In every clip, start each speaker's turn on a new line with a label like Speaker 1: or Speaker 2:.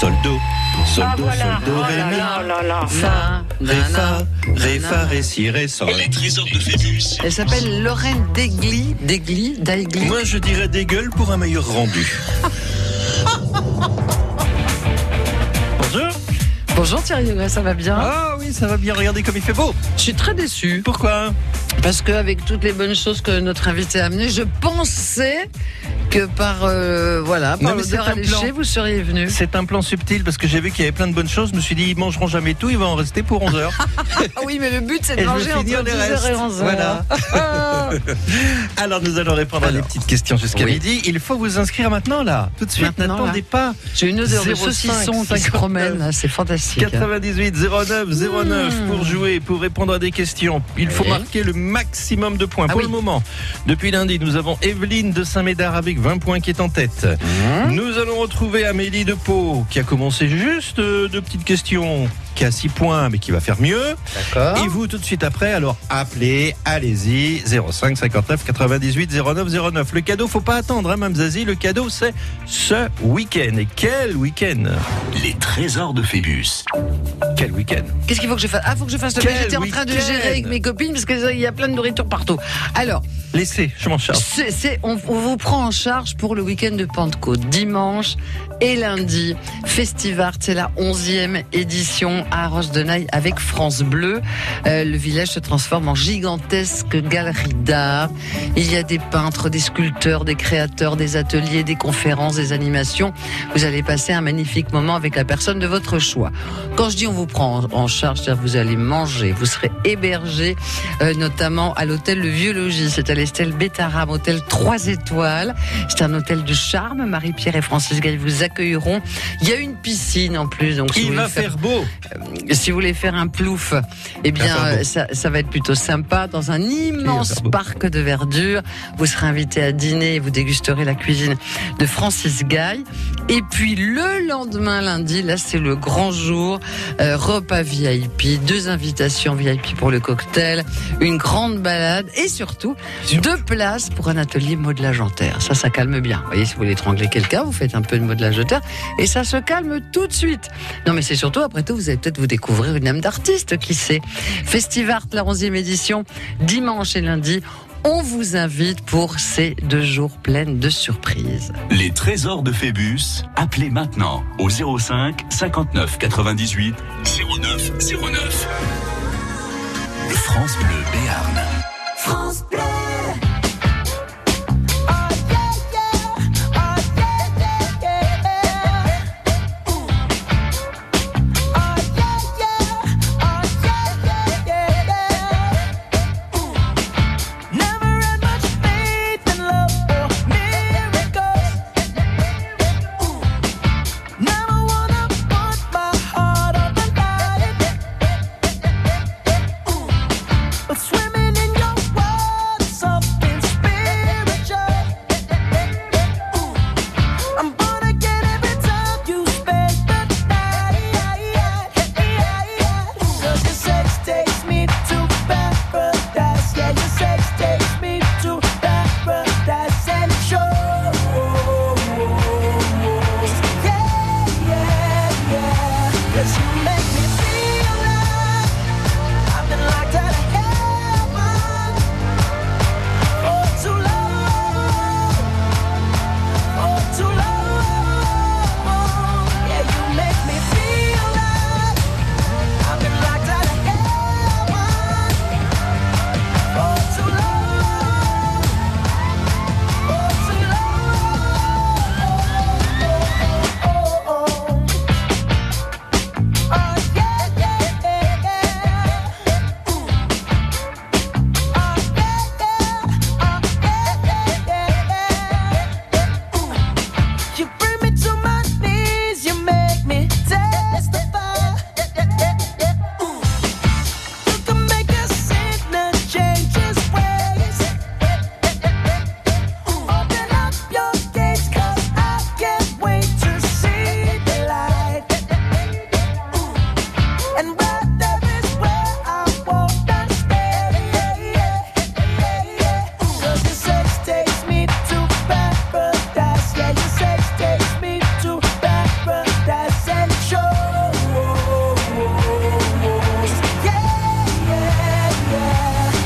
Speaker 1: sol, do, sol,
Speaker 2: Ah
Speaker 1: do,
Speaker 2: voilà.
Speaker 1: sol, do,
Speaker 2: Oh
Speaker 1: ré, mi,
Speaker 2: là.
Speaker 3: Na,
Speaker 1: ré, fa, ré, fa, ré, si, ré, sol.
Speaker 4: Les trésors de Phébus.
Speaker 3: Elle s'appelle Lorraine Degli, Degli, Daigli.
Speaker 1: Moi, je dirais des gueules pour un meilleur rendu. Bonjour.
Speaker 3: Bonjour Thierry ça va bien?
Speaker 1: Oui, ça va bien. Regardez comme il fait beau.
Speaker 3: Je suis très déçue
Speaker 1: Pourquoi?
Speaker 3: Parce qu'avec toutes les bonnes choses que notre invité a amenées, je pensais que par euh, voilà par l'odeur alléchée,
Speaker 1: plan.
Speaker 3: vous seriez venu.
Speaker 1: C'est un plan subtil parce que j'ai vu qu'il y avait plein de bonnes choses. Je me suis dit, ils mangeront jamais tout, il va en rester pour 11 heures.
Speaker 3: Ah oui, mais le but c'est de manger entre
Speaker 1: finir les
Speaker 3: 10h et
Speaker 1: restes.
Speaker 3: 11h.
Speaker 1: Voilà. Alors, nous allons répondre à des petites questions jusqu'à
Speaker 3: Oui.
Speaker 1: midi. Il faut vous inscrire maintenant, là. Tout de suite, n'attendez pas.
Speaker 3: J'ai une odeur de
Speaker 1: 05,
Speaker 3: saucisson qui se
Speaker 1: 59.
Speaker 3: promène, là, c'est fantastique.
Speaker 1: 98 09 09
Speaker 3: Mmh.
Speaker 1: pour jouer, pour répondre à des questions. Il faut
Speaker 3: Oui.
Speaker 1: marquer le maximum de points.
Speaker 3: Ah
Speaker 1: pour
Speaker 3: oui.
Speaker 1: le moment, depuis lundi, nous avons Evelyne de Saint-Médard avec 20 points qui est en tête.
Speaker 3: Mmh.
Speaker 1: Nous allons retrouver Amélie de Pau qui a commencé juste euh, deux petites questions, qui a 6 points mais qui va faire mieux.
Speaker 3: D'accord.
Speaker 1: Et vous tout de suite après, alors appelez, allez-y, 05 59 98 09 09. Le cadeau, faut pas attendre, hein, Mme Zazie, le cadeau c'est ce week-end. Et quel week-end?
Speaker 4: Les trésors de Phébus.
Speaker 1: Quel week-end?
Speaker 3: Qu'est-ce qu'il faut que je fasse Ah, faut que je fasse le
Speaker 1: Quel
Speaker 3: J'étais en train de
Speaker 1: week-end
Speaker 3: gérer avec mes copines parce qu'il y a plein de nourriture partout. Alors,
Speaker 1: Laissez, je m'en charge.
Speaker 3: c'est, c'est- on, on vous prend en charge pour le week-end de Pentecôte, dimanche et lundi. Festivart, c'est la 11e édition à Roche-de-Naï avec France Bleu. Euh, le village se transforme en gigantesque galerie d'art. Il y a des peintres, des sculpteurs, des créateurs, des ateliers, des conférences, des animations. Vous allez passer un magnifique moment avec la personne de votre choix. Quand je dis on vous prend en charge, c'est-à-dire vous allez manger, vous serez hébergé, euh, notamment à l'hôtel Le Vieux Logis. C'est à l'Estelle Bétaram, hôtel 3 étoiles. C'est un hôtel de charme. Marie-Pierre et Francis Gay vous accueilleront. Il y a une piscine en plus, donc si
Speaker 1: Il va faire beau.
Speaker 3: Si vous voulez faire un plouf, eh bien,
Speaker 1: Ça va
Speaker 3: euh, ça, être plutôt sympa dans un immense parc de verdure. Vous serez invité à dîner et vous dégusterez la cuisine de Francis Gay. Et puis le lendemain, lundi, là, c'est le grand jour. Euh, repas VIP, deux invitations VIP pour le cocktail, une grande balade et surtout deux places pour un atelier modelage en terre. Ça, ça calme bien. Vous voyez, si vous voulez étrangler quelqu'un, vous faites un peu de modelage de terre et ça se calme tout de suite. Non, mais c'est surtout, après tout, vous allez peut-être vous découvrir une âme d'artiste, qui sait. Festivart, la 11e édition, dimanche et lundi. On vous invite pour ces deux jours pleins de surprises.
Speaker 4: Les trésors de Phébus. Appelez maintenant au 05 59 98 09 09. France Bleu Béarn.
Speaker 5: Never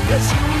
Speaker 1: Cause you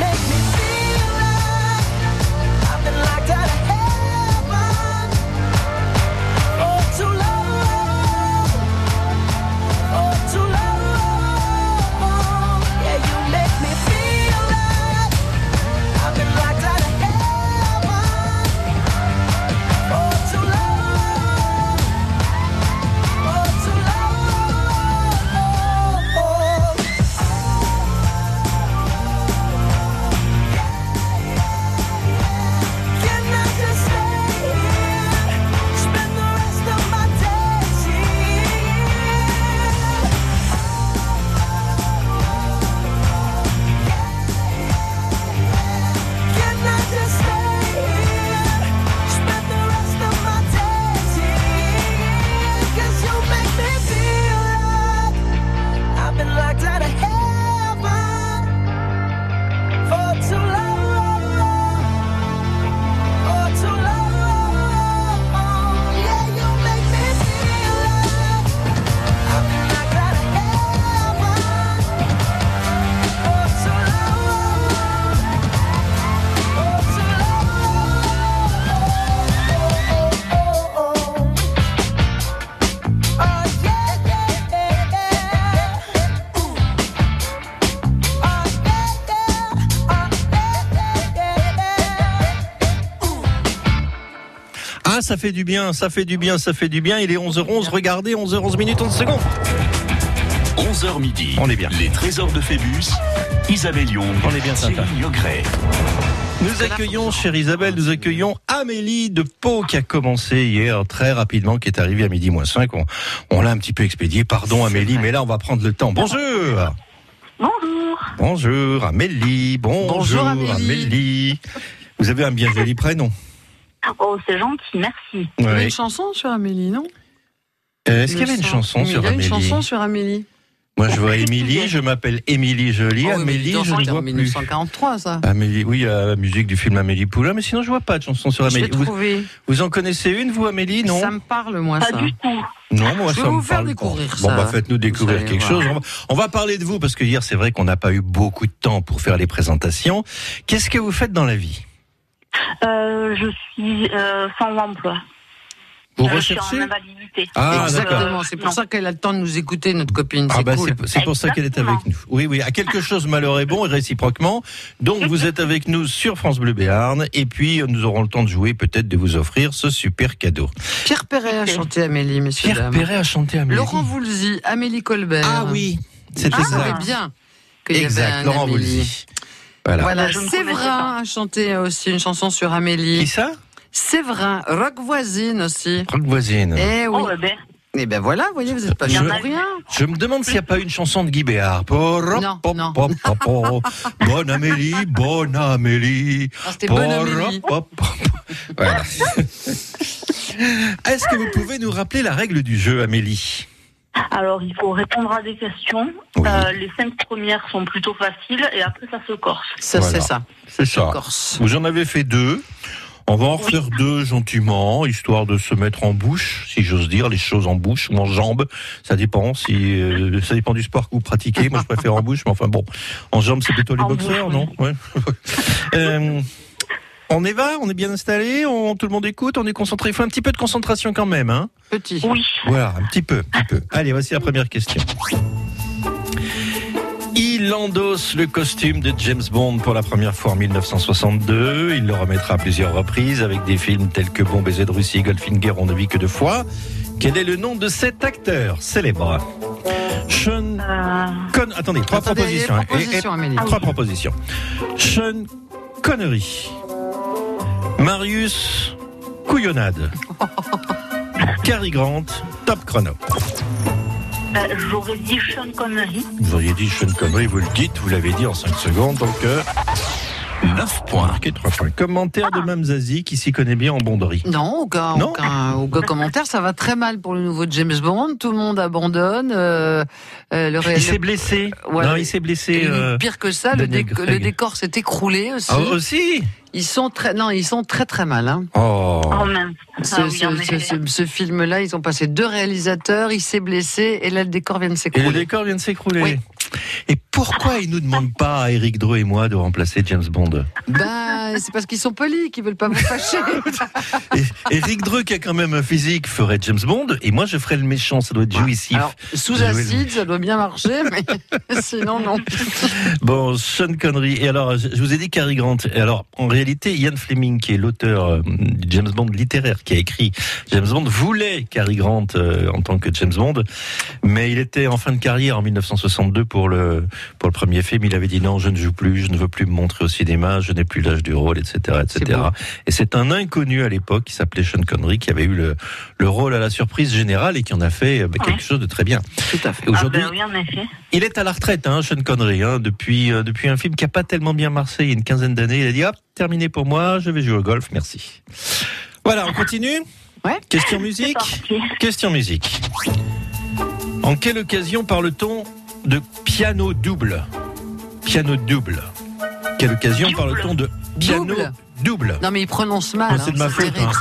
Speaker 1: fait du bien, ça fait du bien, ça fait du bien. Il est 11h11, regardez, 11h11 minutes 11 secondes.
Speaker 4: 11h midi.
Speaker 1: On est bien.
Speaker 4: Les trésors de Phébus. Isabelle Young.
Speaker 1: On est bien sympa. Nous accueillons, chère Isabelle, nous accueillons Amélie de Pau qui a commencé hier très rapidement, qui est arrivée à midi moins 5. On, on l'a un petit peu expédié. Pardon Amélie, mais là on va prendre le temps. Bonjour
Speaker 2: Bonjour.
Speaker 1: Bonjour Amélie, bonjour,
Speaker 3: Bonjour, Amélie.
Speaker 1: Vous avez un bien joli prénom.
Speaker 2: Oh, c'est gentil, merci.
Speaker 3: Il y avait une chanson sur Amélie, non?
Speaker 1: Euh, Est-ce qu'il y avait une chanson sur
Speaker 3: Il y a une
Speaker 1: Amélie?
Speaker 3: chanson sur Amélie.
Speaker 1: Moi je vois Émilie, je m'appelle Émilie Jolie.
Speaker 3: Oh, oui,
Speaker 1: Amélie, je ne vois plus.
Speaker 3: 1943, ça.
Speaker 1: Amélie, oui, euh, la musique du film Amélie Poulain, mais sinon je vois pas de chanson sur
Speaker 3: Je vais
Speaker 1: Amélie. Vous, en connaissez une, vous Amélie? Non
Speaker 3: Ça me parle, moi,
Speaker 2: Pas
Speaker 3: ça.
Speaker 2: du tout.
Speaker 1: Non, moi
Speaker 3: Je
Speaker 1: ça
Speaker 3: vais
Speaker 1: me
Speaker 3: vous faire
Speaker 1: parle pas.
Speaker 3: découvrir
Speaker 1: Bon,
Speaker 3: ça.
Speaker 1: bah faites-nous découvrir quelque
Speaker 3: voir.
Speaker 1: chose. On va, on va parler de vous parce que hier c'est vrai qu'on n'a pas eu beaucoup de temps pour faire les présentations. Qu'est-ce que vous faites dans la vie?
Speaker 2: Euh, je suis euh, sans emploi.
Speaker 1: Vous
Speaker 2: je suis
Speaker 1: recherchez
Speaker 2: en invalidité.
Speaker 1: Ah, d'accord.
Speaker 3: Exactement, c'est pour
Speaker 2: non.
Speaker 3: ça qu'elle a le temps de nous écouter, notre copine.
Speaker 1: Ah
Speaker 3: C'est
Speaker 1: bah
Speaker 3: cool.
Speaker 1: pour ça qu'elle est avec nous. Oui oui, à quelque chose malheur est bon et réciproquement. Donc vous êtes avec nous sur France Bleu Béarn et puis euh, nous aurons le temps de jouer peut-être de vous offrir ce super cadeau.
Speaker 3: Pierre Perret a chanté Amélie, messieurs,
Speaker 1: Pierre
Speaker 3: dames.
Speaker 1: Perret a chanté Amélie.
Speaker 3: Laurent Voulzy, Amélie Colbert.
Speaker 1: Ah oui, c'est
Speaker 3: Ah, savez bien qu'il y avait
Speaker 1: Exact,
Speaker 3: un
Speaker 1: Laurent
Speaker 3: Amélie.
Speaker 1: Voulzy. Voilà.
Speaker 3: Voilà, Séverin a chanté aussi une chanson sur
Speaker 1: Qui
Speaker 3: Amélie.
Speaker 1: ça
Speaker 3: Séverin, rock voisine aussi.
Speaker 1: Rock voisine.
Speaker 3: Eh oui.
Speaker 2: Oh, eh ben,
Speaker 3: Et ben voilà, vous voyez, vous n'êtes pas
Speaker 1: Je-
Speaker 3: bien pour rien.
Speaker 1: Je me demande s'il n'y a pas une chanson de Guy Béard.
Speaker 3: Non,
Speaker 1: pop,
Speaker 3: non.
Speaker 1: pop, pop, pop. Bonne Amélie, bonne Amélie.
Speaker 3: Ah, C'était bonne Amélie.
Speaker 1: pop, pop. Voilà. Est-ce que vous pouvez nous rappeler la règle du jeu, Amélie?
Speaker 2: Alors, il faut répondre à des questions.
Speaker 1: Oui.
Speaker 2: Euh, les cinq premières sont plutôt faciles et après, ça se corse.
Speaker 3: Ça,
Speaker 1: Voilà.
Speaker 3: c'est ça.
Speaker 1: C'est ça.
Speaker 3: Corse.
Speaker 1: Vous en avez fait deux. On va en refaire deux gentiment, histoire de se mettre en bouche, si j'ose dire, les choses en bouche ou en jambes. Ça dépend si euh, ça dépend du sport que vous pratiquez. Moi, je préfère en bouche, mais enfin bon, en jambes, c'est plutôt les
Speaker 2: En
Speaker 1: boxeurs,
Speaker 2: bouche,
Speaker 1: non? Ouais. Euh, On y va, on est bien installé, on, tout le monde écoute, on est concentré. Il faut un petit peu de concentration quand même, hein
Speaker 3: Petit.
Speaker 2: Oui.
Speaker 1: Voilà, un petit peu, un petit peu. Allez, voici la première question. Il endosse le costume de James Bond pour la première fois en 1962. Il le remettra à plusieurs reprises avec des films tels que Bon baiser de Russie et Goldfinger, on ne vit que deux fois. Quel est le nom de cet acteur célèbre? Sean
Speaker 2: Euh,
Speaker 1: Con... Attendez, trois
Speaker 3: Attendez,
Speaker 1: propositions. hein. Et- et-
Speaker 3: propositions, Amélie.
Speaker 1: trois propositions. Sean Connery. Marius Couillonnade. Cary Grant. Top chrono.
Speaker 2: euh, J'aurais dit Sean Connery.
Speaker 1: Vous auriez dit Sean Connery, vous le dites, vous l'avez dit en 5 secondes, donc euh,
Speaker 4: 9 points.
Speaker 1: marqué 3 points. Commentaire de Mme Zazie qui s'y connaît bien en bonderie.
Speaker 3: Non, aucun,
Speaker 1: Non
Speaker 3: aucun, aucun commentaire. Ça va très mal pour le nouveau James Bond. Tout le monde abandonne. euh, euh, le
Speaker 1: Il s'est blessé.
Speaker 3: Ouais.
Speaker 1: non, il s'est blessé.
Speaker 3: Et
Speaker 1: euh,
Speaker 3: Pire que ça, le, déc- décor s'est écroulé aussi.
Speaker 1: ah, aussi
Speaker 3: Ils sont très, non, ils sont très très mal. Hein.
Speaker 1: Oh.
Speaker 2: Oh.
Speaker 3: Ce,
Speaker 2: Ah
Speaker 3: ce- ce-
Speaker 2: effet.
Speaker 3: ce- ce film-là, ils ont passé deux réalisateurs. Il s'est blessé et là, le décor vient de
Speaker 1: Et le
Speaker 3: s'écrouler.
Speaker 1: décor vient de s'écrouler.
Speaker 3: Oui.
Speaker 1: Et pourquoi ils nous demandent pas à Eric Dreux et moi de remplacer James Bond
Speaker 3: Ben, c'est parce qu'ils sont polis, qu'ils veulent pas vous fâcher.
Speaker 1: Et- Eric Dreux qui a quand même un physique ferait James Bond et moi je ferais le méchant, ça doit être jouissif.
Speaker 3: Alors, sous
Speaker 1: le-
Speaker 3: acide, ça doit bien marcher, mais sinon, non.
Speaker 1: Bon, Sean Connery. Et alors, je je vous ai dit Cary Grant. Et alors, en réalité, Ian Fleming, qui est l'auteur euh, du James Bond littéraire, qui a écrit James Bond, voulait Cary Grant euh, en tant que James Bond, mais il était en fin de carrière en 1962 pour le pour le premier film. Il avait dit non, je ne joue plus, je ne veux plus me montrer au cinéma, je n'ai plus l'âge du rôle, etc., etc. Et c'est un inconnu à l'époque qui s'appelait Sean Connery, qui avait eu le le rôle à la surprise générale et qui en a fait euh, bah, quelque chose de très bien.
Speaker 3: Tout à fait.
Speaker 1: Aujourd'hui,
Speaker 2: Ah ben oui,
Speaker 1: il est à la retraite, hein, Sean Connery, hein, depuis, euh, depuis un film qui a pas tellement bien marché il y a une quinzaine d'années. Il a dit, hop, terminé pour moi, je vais jouer au golf, merci. Voilà, on continue
Speaker 3: Ouais.
Speaker 1: Question musique. Question musique. En quelle occasion parle-t-on de piano double Piano double. Quelle occasion
Speaker 2: Double.
Speaker 1: parle-t-on de piano
Speaker 3: Double.
Speaker 1: double
Speaker 3: Non, mais ils prononcent mal.
Speaker 1: Oh,
Speaker 3: hein,
Speaker 1: C'est de ma faute. hein.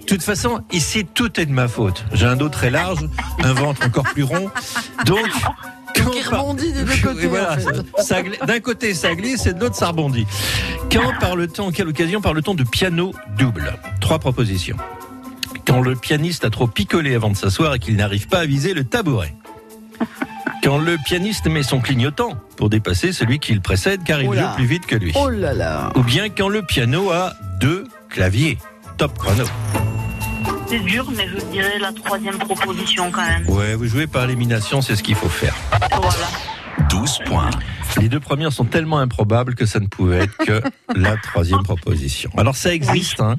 Speaker 1: de toute façon, ici, tout est de ma faute. J'ai un dos très large, un ventre encore plus rond. Donc, quand
Speaker 3: Qui rebondit des deux côtés.
Speaker 1: Et voilà,
Speaker 3: en fait.
Speaker 1: ça gl- d'un côté ça glisse et de l'autre ça rebondit. Quand parle-t-on, quelle occasion parle-t-on de piano double? Trois propositions. Quand le pianiste a trop picolé avant de s'asseoir et qu'il n'arrive pas à viser le tabouret. Quand le pianiste met son clignotant pour dépasser celui qui le précède car il
Speaker 3: Oula.
Speaker 1: joue plus vite que lui.
Speaker 3: Oh là là.
Speaker 1: Ou bien quand le piano a deux claviers. Top chrono.
Speaker 2: C'est dur, mais je dirais la troisième proposition quand même.
Speaker 1: Ouais, vous jouez par élimination, c'est ce qu'il faut faire.
Speaker 2: Voilà.
Speaker 4: 12 points.
Speaker 1: Les deux premières sont tellement improbables que ça ne pouvait être que la troisième proposition. Alors ça existe, hein.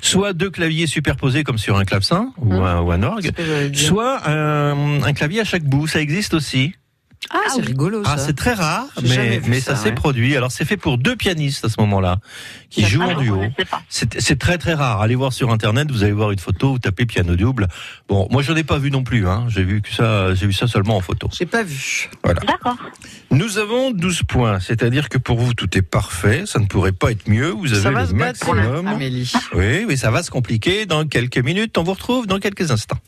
Speaker 1: soit deux claviers superposés comme sur un clavecin ou,
Speaker 3: Mmh.
Speaker 1: un, ou un orgue, soit un, un clavier à chaque bout, ça existe aussi.
Speaker 3: Ah, c'est rigolo ça.
Speaker 1: Ah, c'est très rare, mais, mais
Speaker 3: ça,
Speaker 1: ça, s'est
Speaker 3: ouais.
Speaker 1: produit. Alors c'est fait pour deux pianistes à ce moment-là, qui jouent
Speaker 2: Ah,
Speaker 1: en duo.
Speaker 2: pas.
Speaker 1: C'est très très rare. Allez voir sur internet, vous allez voir une photo, vous tapez piano double. Bon, moi je n'ai pas vu non plus. Hein. J'ai vu que ça, j'ai vu ça seulement en photo.
Speaker 3: J'ai pas vu.
Speaker 2: D'accord.
Speaker 1: Nous avons 12 points, c'est-à-dire que pour vous tout est parfait. Ça ne pourrait pas être mieux. Vous avez
Speaker 3: ça va
Speaker 1: le
Speaker 3: se battre
Speaker 1: maximum.
Speaker 3: Amélie.
Speaker 1: Oui, mais ça va se compliquer dans quelques minutes. On vous retrouve dans quelques instants.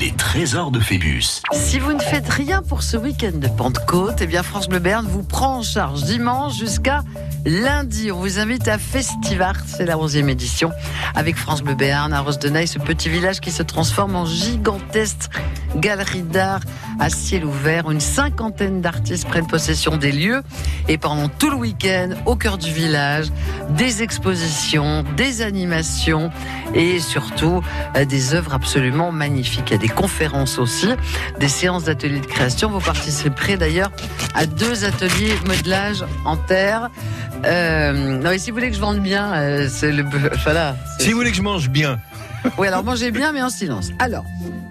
Speaker 4: Les trésors de Phébus.
Speaker 3: Si vous ne faites rien pour ce week-end de Pentecôte, eh bien France Bleu Berne vous prend en charge dimanche jusqu'à lundi. On vous invite à Festivart, c'est la 11e édition, avec France Bleu Berne à Rosdenay, ce petit village qui se transforme en gigantesque galerie d'art à ciel ouvert. Une cinquantaine d'artistes prennent possession des lieux et pendant tout le week-end, au cœur du village, des expositions, des animations et surtout euh, des œuvres absolument magnifiques. Il y a des conférences aussi, des séances d'ateliers de création. Vous participerez d'ailleurs à deux ateliers modelage en terre. Euh, non, et si vous voulez que je vende bien, euh, c'est le. Voilà.
Speaker 1: Si vous voulez que je mange bien,
Speaker 3: oui, alors mangez bien, mais en silence. Alors,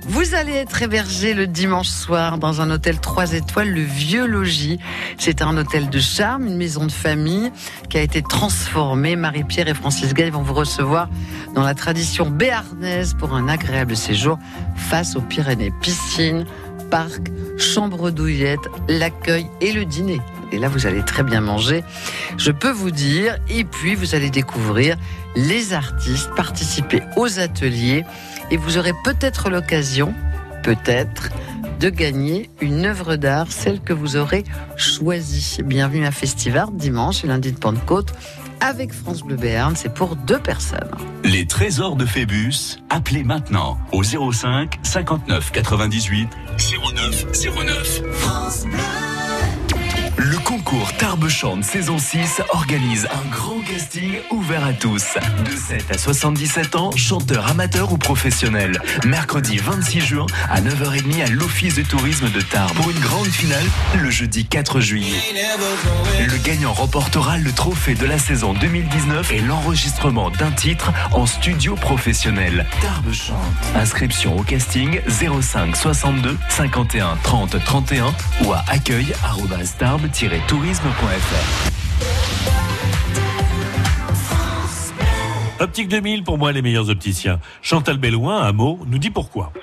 Speaker 3: vous allez être hébergé le dimanche soir dans un hôtel 3 étoiles, le Vieux Logis. C'est un hôtel de charme, une maison de famille qui a été transformée. Marie-Pierre et Francis Gay vont vous recevoir dans la tradition béarnaise pour un agréable séjour face aux Pyrénées. Piscine, parc, chambre douillette, l'accueil et le dîner. Et là, vous allez très bien manger, je peux vous dire. Et puis, vous allez découvrir les artistes, participer aux ateliers et vous aurez peut-être l'occasion, peut-être, de gagner une œuvre d'art, celle que vous aurez choisie. Bienvenue à Festival, dimanche et lundi de Pentecôte, avec France Bleu Béarn. C'est pour deux personnes.
Speaker 4: Les trésors de Phébus. Appelez maintenant au 05 59 98 09 09.
Speaker 6: Le concours Tarbes chante saison 6 organise un grand casting ouvert à tous. De 7 à 77 ans, chanteurs amateurs ou professionnels. Mercredi 26 juin à 9h30 à l'Office de tourisme de Tarbes. Pour une grande finale, le jeudi 4 juillet. Le gagnant remportera le trophée de la saison 2019 et l'enregistrement d'un titre en studio professionnel. Tarbes chante. Inscription au casting 05 62 51 30 31 ou à
Speaker 7: Optique 2000, pour moi, les meilleurs opticiens. Chantal Bellouin, un mot, nous dit pourquoi.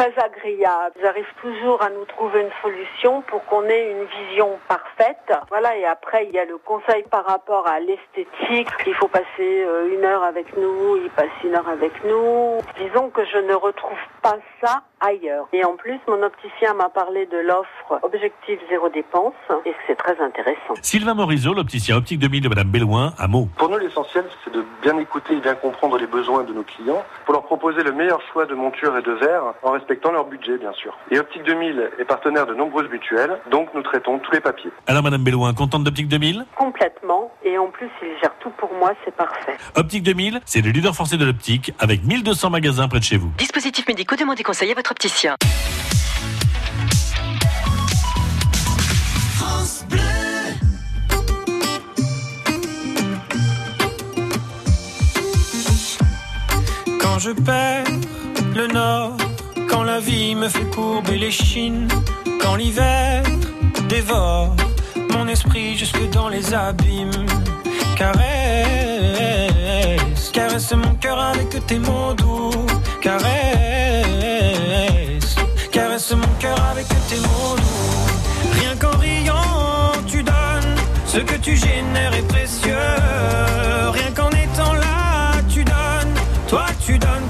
Speaker 8: Très agréables. Ils arrivent toujours à nous trouver une solution pour qu'on ait une vision parfaite. Voilà, et après, il y a le conseil par rapport à l'esthétique. Il faut passer euh, une heure avec nous, ils passent une heure avec nous. Disons que je ne retrouve pas ça ailleurs. Et en plus, mon opticien m'a parlé de l'offre Objectif Zéro Dépense, et c'est très intéressant.
Speaker 7: Sylvain Morisot, l'opticien Optique 2000 de Madame Bellouin, un mot.
Speaker 9: Pour nous, l'essentiel, c'est de bien écouter et bien comprendre les besoins de nos clients pour leur proposer le meilleur choix de montures et de verres en respectant leur budget, bien sûr. Et Optique 2000 est partenaire de nombreuses mutuelles, donc nous traitons tous les papiers.
Speaker 7: Alors, Madame Bellouin, contente d'Optique 2000
Speaker 8: Complètement. Et en plus, il gère tout pour moi, c'est parfait.
Speaker 7: Optique 2000, c'est le leader français de l'optique, avec 1200 magasins près de chez vous.
Speaker 10: Dispositifs médicaux, demandez conseil à votre opticien.
Speaker 11: Quand je perds le nord, quand la vie me fait courber les chines, quand l'hiver dévore mon esprit jusque dans les abîmes. Caresse, caresse mon cœur avec tes mots doux. Caresse, caresse mon cœur avec tes mots doux. Rien qu'en riant, tu donnes ce que tu génères est précieux. Rien qu'en étant là, tu donnes. Toi, tu donnes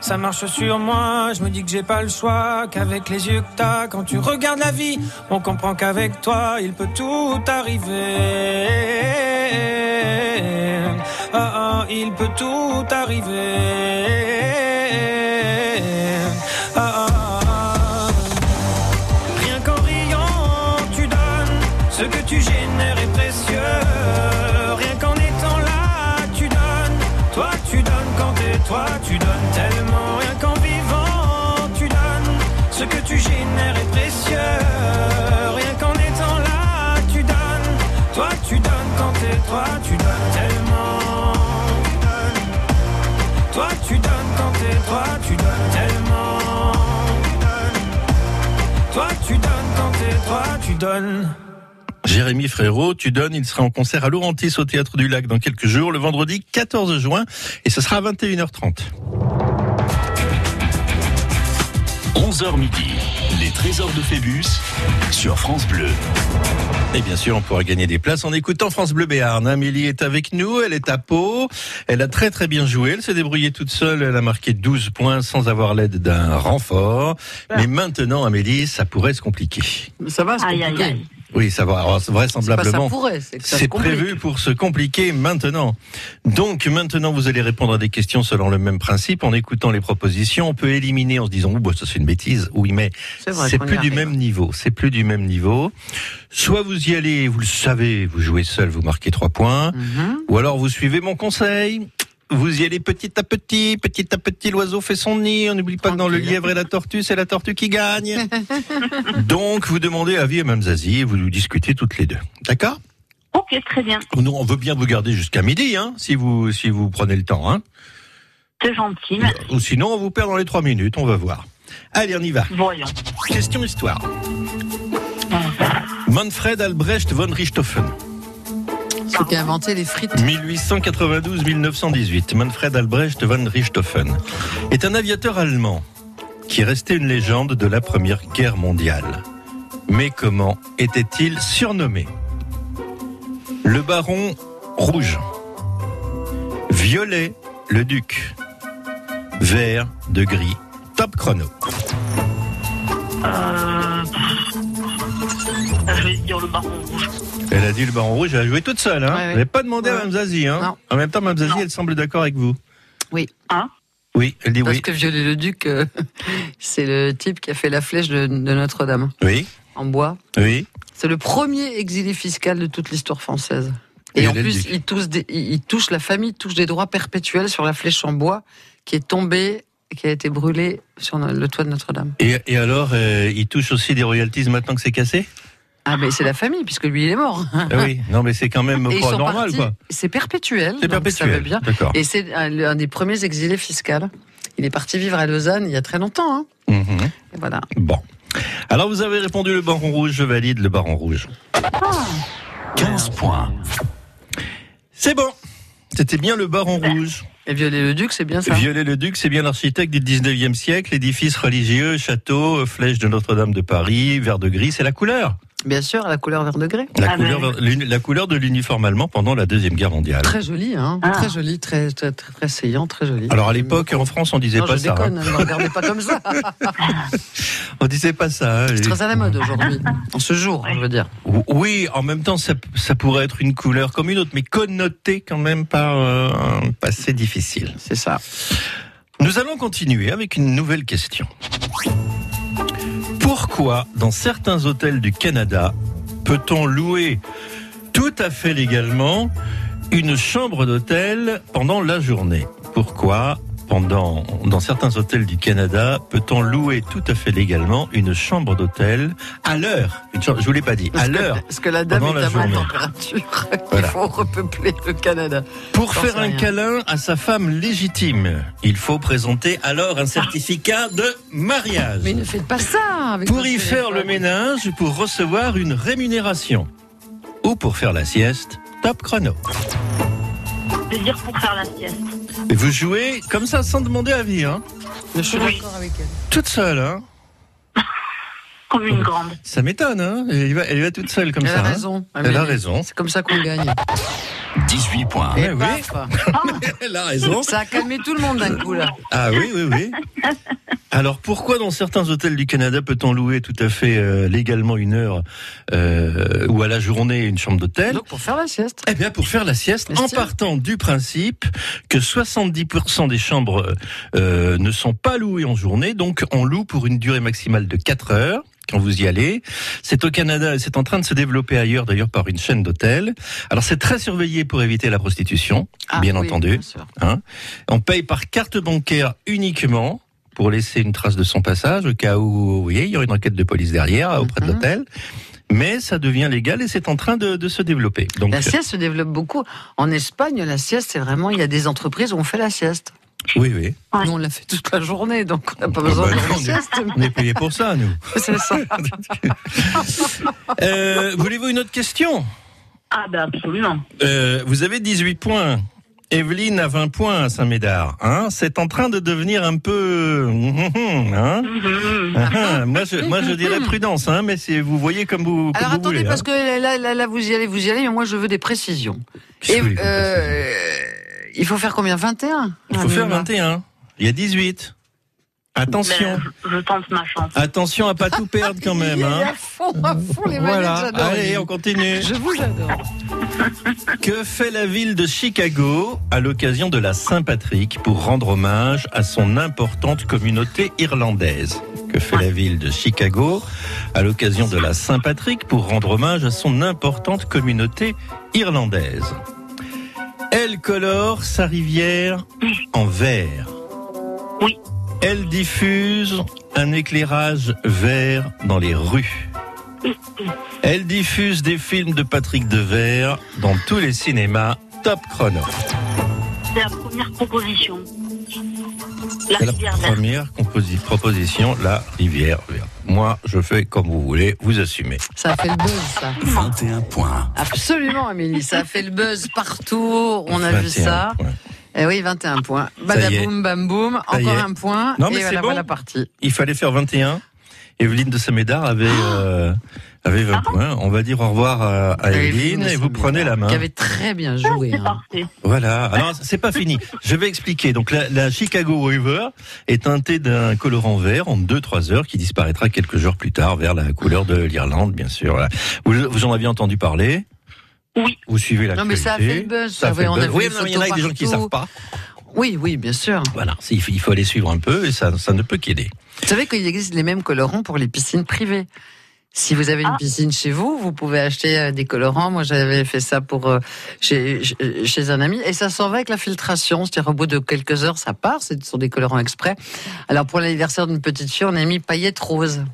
Speaker 11: Ça marche sur moi, je me dis que j'ai pas le choix, qu'avec les yeux que t'as, quand tu regardes la vie, on comprend qu'avec toi, il peut tout arriver. Ah, ah, il peut tout arriver. Donnes.
Speaker 1: Jérémy Frérot, tu donnes, il sera en concert à Laurentis au Théâtre du Lac dans quelques jours, le vendredi 14 juin, et ce sera à 21h30.
Speaker 4: 11h midi, les trésors de Phébus sur France Bleu.
Speaker 1: Et bien sûr, on pourra gagner des places en écoutant France Bleu Béarn. Amélie est avec nous, elle est à Pau, elle a très très bien joué, elle s'est débrouillée toute seule, elle a marqué 12 points sans avoir l'aide d'un renfort. Mais maintenant, Amélie, ça pourrait se compliquer.
Speaker 3: Ça va, c'est
Speaker 2: Aïe, aïe,
Speaker 3: compliqué.
Speaker 2: aïe.
Speaker 1: Oui, ça va. Alors, vraisemblablement.
Speaker 3: c'est
Speaker 1: prévu pour se compliquer maintenant. Donc maintenant, vous allez répondre à des questions selon le même principe. En écoutant les propositions, on peut éliminer en se disant, oh, bah, ça c'est une bêtise. Oui, mais
Speaker 3: C'est
Speaker 1: plus du même niveau. C'est plus du même niveau. Soit vous y allez, vous le savez, vous jouez seul, vous marquez trois points.
Speaker 3: Mhm.
Speaker 1: Ou alors vous suivez mon conseil. Vous y allez petit à petit, petit à petit, l'oiseau fait son nid. On n'oublie pas que dans le lièvre et la tortue, c'est la tortue qui gagne. Donc, vous demandez avis à Mme Zazie et vous discutez toutes les deux. D'accord?
Speaker 2: Ok, très bien.
Speaker 1: Nous, on veut bien vous garder jusqu'à midi, hein, si vous, si vous prenez le temps, hein.
Speaker 2: C'est gentil. merci.
Speaker 1: Ou sinon, on vous perd dans les trois minutes, on va voir. Allez, on y va.
Speaker 2: Voyons.
Speaker 1: Question histoire. Manfred Albrecht von Richthofen.
Speaker 3: Celui qui a inventé les frites.
Speaker 1: 1892-1918, Manfred Albrecht von Richthofen est un aviateur allemand qui est resté une légende de la Première Guerre mondiale. Mais comment était-il surnommé? Le baron rouge, violet le duc, vert de gris. Top chrono.
Speaker 2: Euh... Je vais dire le baron rouge.
Speaker 1: Elle a dit le baron rouge, elle a joué toute seule. Hein
Speaker 3: Ouais, ouais.
Speaker 1: Vous n'avez pas demandé à. Mme Zazie. Hein en même temps, Mme Zazie,
Speaker 2: Non.
Speaker 1: elle semble d'accord avec vous.
Speaker 3: Oui.
Speaker 2: Hein?
Speaker 1: Oui, elle dit
Speaker 3: Parce
Speaker 1: oui.
Speaker 3: que Viollet-le-Duc, euh, c'est le type qui a fait la flèche de, de Notre-Dame
Speaker 1: Oui,
Speaker 3: en bois.
Speaker 1: oui.
Speaker 3: C'est le premier exilé fiscal de toute l'histoire française. Et en plus, il touche, des- il il touche la famille touche des droits perpétuels sur la flèche en bois qui est tombée, qui a été brûlée sur le toit de Notre-Dame.
Speaker 1: Et, et alors, euh, il touche aussi des royalties maintenant que c'est cassé?
Speaker 3: Ah, mais c'est la famille, puisque lui, il est mort.
Speaker 1: Ah Oui, non, mais c'est quand même pas normal,
Speaker 3: partis-
Speaker 1: quoi.
Speaker 3: C'est perpétuel.
Speaker 1: C'est
Speaker 3: donc Ça
Speaker 1: perpétuel.
Speaker 3: va bien. Et c'est un, un des premiers exilés fiscaux. Il est parti vivre à Lausanne il y a très longtemps. Hein.
Speaker 1: Mhm.
Speaker 3: Et voilà.
Speaker 1: Bon. Alors, vous avez répondu le baron rouge, je valide le baron rouge.
Speaker 4: 15 points.
Speaker 1: C'est bon. C'était bien le baron rouge.
Speaker 3: Et Viollet-le-Duc, c'est bien ça.
Speaker 1: Viollet-le-Duc, c'est bien l'architecte du 19e siècle, édifice religieux, château, flèche de Notre-Dame de Paris, vert de gris, c'est la couleur.
Speaker 3: Bien sûr, à la couleur vert de grès.
Speaker 1: La,
Speaker 2: Ah
Speaker 1: couleur,
Speaker 2: ben.
Speaker 1: la couleur de l'uniforme allemand pendant la Deuxième Guerre mondiale.
Speaker 3: Très joli, hein.
Speaker 2: Ah.
Speaker 3: Très joli, très, très, très, très saillant, très joli.
Speaker 1: Alors à l'époque, en France, on disait
Speaker 3: non,
Speaker 1: pas
Speaker 3: je
Speaker 1: ça. hein.
Speaker 3: déconne, ne me regardez pas comme ça.
Speaker 1: On disait pas ça. hein.
Speaker 3: C'est très à la mode aujourd'hui. En ce jour, je veux dire.
Speaker 1: Oui, en même temps, ça, ça pourrait être une couleur comme une autre, mais connotée quand même par euh, un passé difficile.
Speaker 3: C'est ça.
Speaker 1: Nous allons continuer avec une nouvelle question. Pourquoi, dans certains hôtels du Canada, peut-on louer tout à fait légalement une chambre d'hôtel pendant la journée? Pourquoi pendant, dans certains hôtels du Canada, peut-on louer tout à fait légalement une chambre d'hôtel à l'heure? Je vous l'ai pas dit, à
Speaker 3: Parce
Speaker 1: l'heure.
Speaker 3: Parce que la dame est
Speaker 1: la
Speaker 3: à bonne température. Il faut repeupler le Canada.
Speaker 1: Pour faire un
Speaker 3: rien.
Speaker 1: câlin à sa femme légitime, il faut présenter alors un certificat de mariage.
Speaker 3: Mais ne faites pas ça avec
Speaker 1: Pour y faire le ménage, pour recevoir une rémunération. Ou pour faire la sieste, top chrono.
Speaker 2: Dire pour faire la sieste.
Speaker 1: Et vous jouez comme ça sans demander avis, hein
Speaker 3: Je suis
Speaker 2: Oui.
Speaker 3: d'accord avec elle.
Speaker 1: Toute seule, hein
Speaker 2: Comme une grande.
Speaker 1: Ça m'étonne, hein elle y, va, elle y va toute seule comme
Speaker 3: Elle
Speaker 1: ça.
Speaker 3: a
Speaker 1: hein
Speaker 3: raison.
Speaker 1: Elle a raison.
Speaker 3: C'est comme ça qu'on gagne.
Speaker 6: 18 points.
Speaker 3: Et
Speaker 1: Ouais, oui.
Speaker 3: paf.
Speaker 1: Elle a raison.
Speaker 3: Ça a calmé tout le monde d'un coup là.
Speaker 1: Ah oui, oui, oui. Alors pourquoi dans certains hôtels du Canada peut-on louer tout à fait euh, légalement une heure euh, ou à la journée une chambre d'hôtel
Speaker 3: Donc pour faire la sieste.
Speaker 1: Eh bien, pour faire la sieste,
Speaker 3: Mais
Speaker 1: en partant du principe que 70% des chambres euh, ne sont pas louées en journée, donc on loue pour une durée maximale de 4 heures quand vous y allez. C'est au Canada et c'est en train de se développer ailleurs d'ailleurs par une chaîne d'hôtels. Alors c'est très surveillé pour éviter la prostitution,
Speaker 3: Ah,
Speaker 1: bien
Speaker 3: oui,
Speaker 1: entendu.
Speaker 3: bien.
Speaker 1: Hein. On paye par carte bancaire uniquement pour laisser une trace de son passage au cas où vous voyez, il y aurait une enquête de police derrière auprès de
Speaker 3: Mhm.
Speaker 1: l'hôtel. Mais ça devient légal et c'est en train de, de se développer. Donc,
Speaker 3: La sieste se développe beaucoup. En Espagne, la sieste, c'est vraiment, il y a des entreprises où on fait la sieste.
Speaker 1: Oui, oui.
Speaker 2: Ouais.
Speaker 3: Nous, on l'a fait toute la journée, donc on n'a pas
Speaker 1: Ah
Speaker 3: besoin
Speaker 1: bah
Speaker 3: de
Speaker 1: non, on est-
Speaker 3: sieste.
Speaker 1: On est payé pour ça, nous.
Speaker 3: C'est ça.
Speaker 1: Euh, Voulez-vous une autre question?
Speaker 2: Ah ben absolument.
Speaker 1: Euh, Vous avez 18 points. Evelyne a 20 points à Saint-Médard. Hein? C'est en train de devenir un peu... Hein?
Speaker 2: Mhm.
Speaker 1: Ah, ah, moi, je, moi, je dirais prudence, hein, mais c'est, vous voyez comme vous, comme
Speaker 3: Alors
Speaker 1: vous
Speaker 3: attendez,
Speaker 1: voulez.
Speaker 3: parce
Speaker 1: hein.
Speaker 3: que là, là, là, vous y allez, vous y allez, mais moi, je veux des précisions. Et, euh, il faut faire combien 21
Speaker 1: Il faut faire 21. Il y a 18. Attention.
Speaker 2: Ben, je, je tente ma chance.
Speaker 1: Attention à pas tout perdre quand même. Hein.
Speaker 3: à fond, à fond, les
Speaker 1: Voilà. Allez, on continue.
Speaker 3: Je vous j'adore.
Speaker 1: Que fait la ville de Chicago à l'occasion de la Saint-Patrick pour rendre hommage à son importante communauté irlandaise? Que fait la ville de Chicago à l'occasion de la Saint-Patrick pour rendre hommage à son importante communauté irlandaise? Elle colore sa rivière en vert.
Speaker 2: Oui.
Speaker 1: Elle diffuse un éclairage vert dans les rues. Elle diffuse des films de Patrick Devers dans tous les cinémas top chrono.
Speaker 2: C'est la première proposition. La
Speaker 1: C'est la
Speaker 2: rivière verte.
Speaker 1: première composi- proposition, la rivière verte. Moi, je fais comme vous voulez, vous assumez.
Speaker 3: Ça a fait le buzz, ça.
Speaker 6: 21 points.
Speaker 3: Absolument, Amélie. Ça a fait le buzz partout. On a vu
Speaker 1: 21
Speaker 3: ça.
Speaker 1: points.
Speaker 3: Eh oui, 21 points. Badaboum, bam boum. Encore un point.
Speaker 1: Non, mais
Speaker 3: et
Speaker 1: c'est
Speaker 3: voilà,
Speaker 1: bon.
Speaker 3: voilà parti.
Speaker 1: Il fallait faire 21. Evelyne de Samédard avait, euh, avait 20 points. On va dire au revoir à, à et vous prenez la main.
Speaker 3: Qui avait très bien joué.
Speaker 2: C'est
Speaker 3: hein.
Speaker 1: Voilà. Alors, c'est pas fini. Je vais expliquer. Donc, la, la Chicago River est teintée d'un colorant vert en 2-3 heures qui disparaîtra quelques jours plus tard vers la couleur de l'Irlande, bien sûr. Voilà. Vous, vous en aviez entendu parler?
Speaker 2: Oui.
Speaker 1: Vous suivez
Speaker 3: Non,
Speaker 1: l'actualité?
Speaker 3: mais ça a fait le buzz.
Speaker 1: Ça a fait
Speaker 3: on
Speaker 1: le
Speaker 3: a
Speaker 1: buzz.
Speaker 3: vu
Speaker 1: Oui, mais il y en a des gens qui
Speaker 3: partout.
Speaker 1: savent pas.
Speaker 3: Oui, oui, bien sûr.
Speaker 1: Voilà. Il faut, il faut aller suivre un peu et ça, ça ne peut qu'aider.
Speaker 3: Vous savez qu'il existe les mêmes colorants pour les piscines privées. Si vous avez une
Speaker 2: Ah.
Speaker 3: piscine chez vous, vous pouvez acheter euh, des colorants. Moi, j'avais fait ça pour euh, chez, un ami et ça s'en va avec la filtration. C'est-à-dire au bout de quelques heures, ça part. Ce sont des colorants exprès. Alors pour l'anniversaire d'une petite fille, on a mis paillettes roses.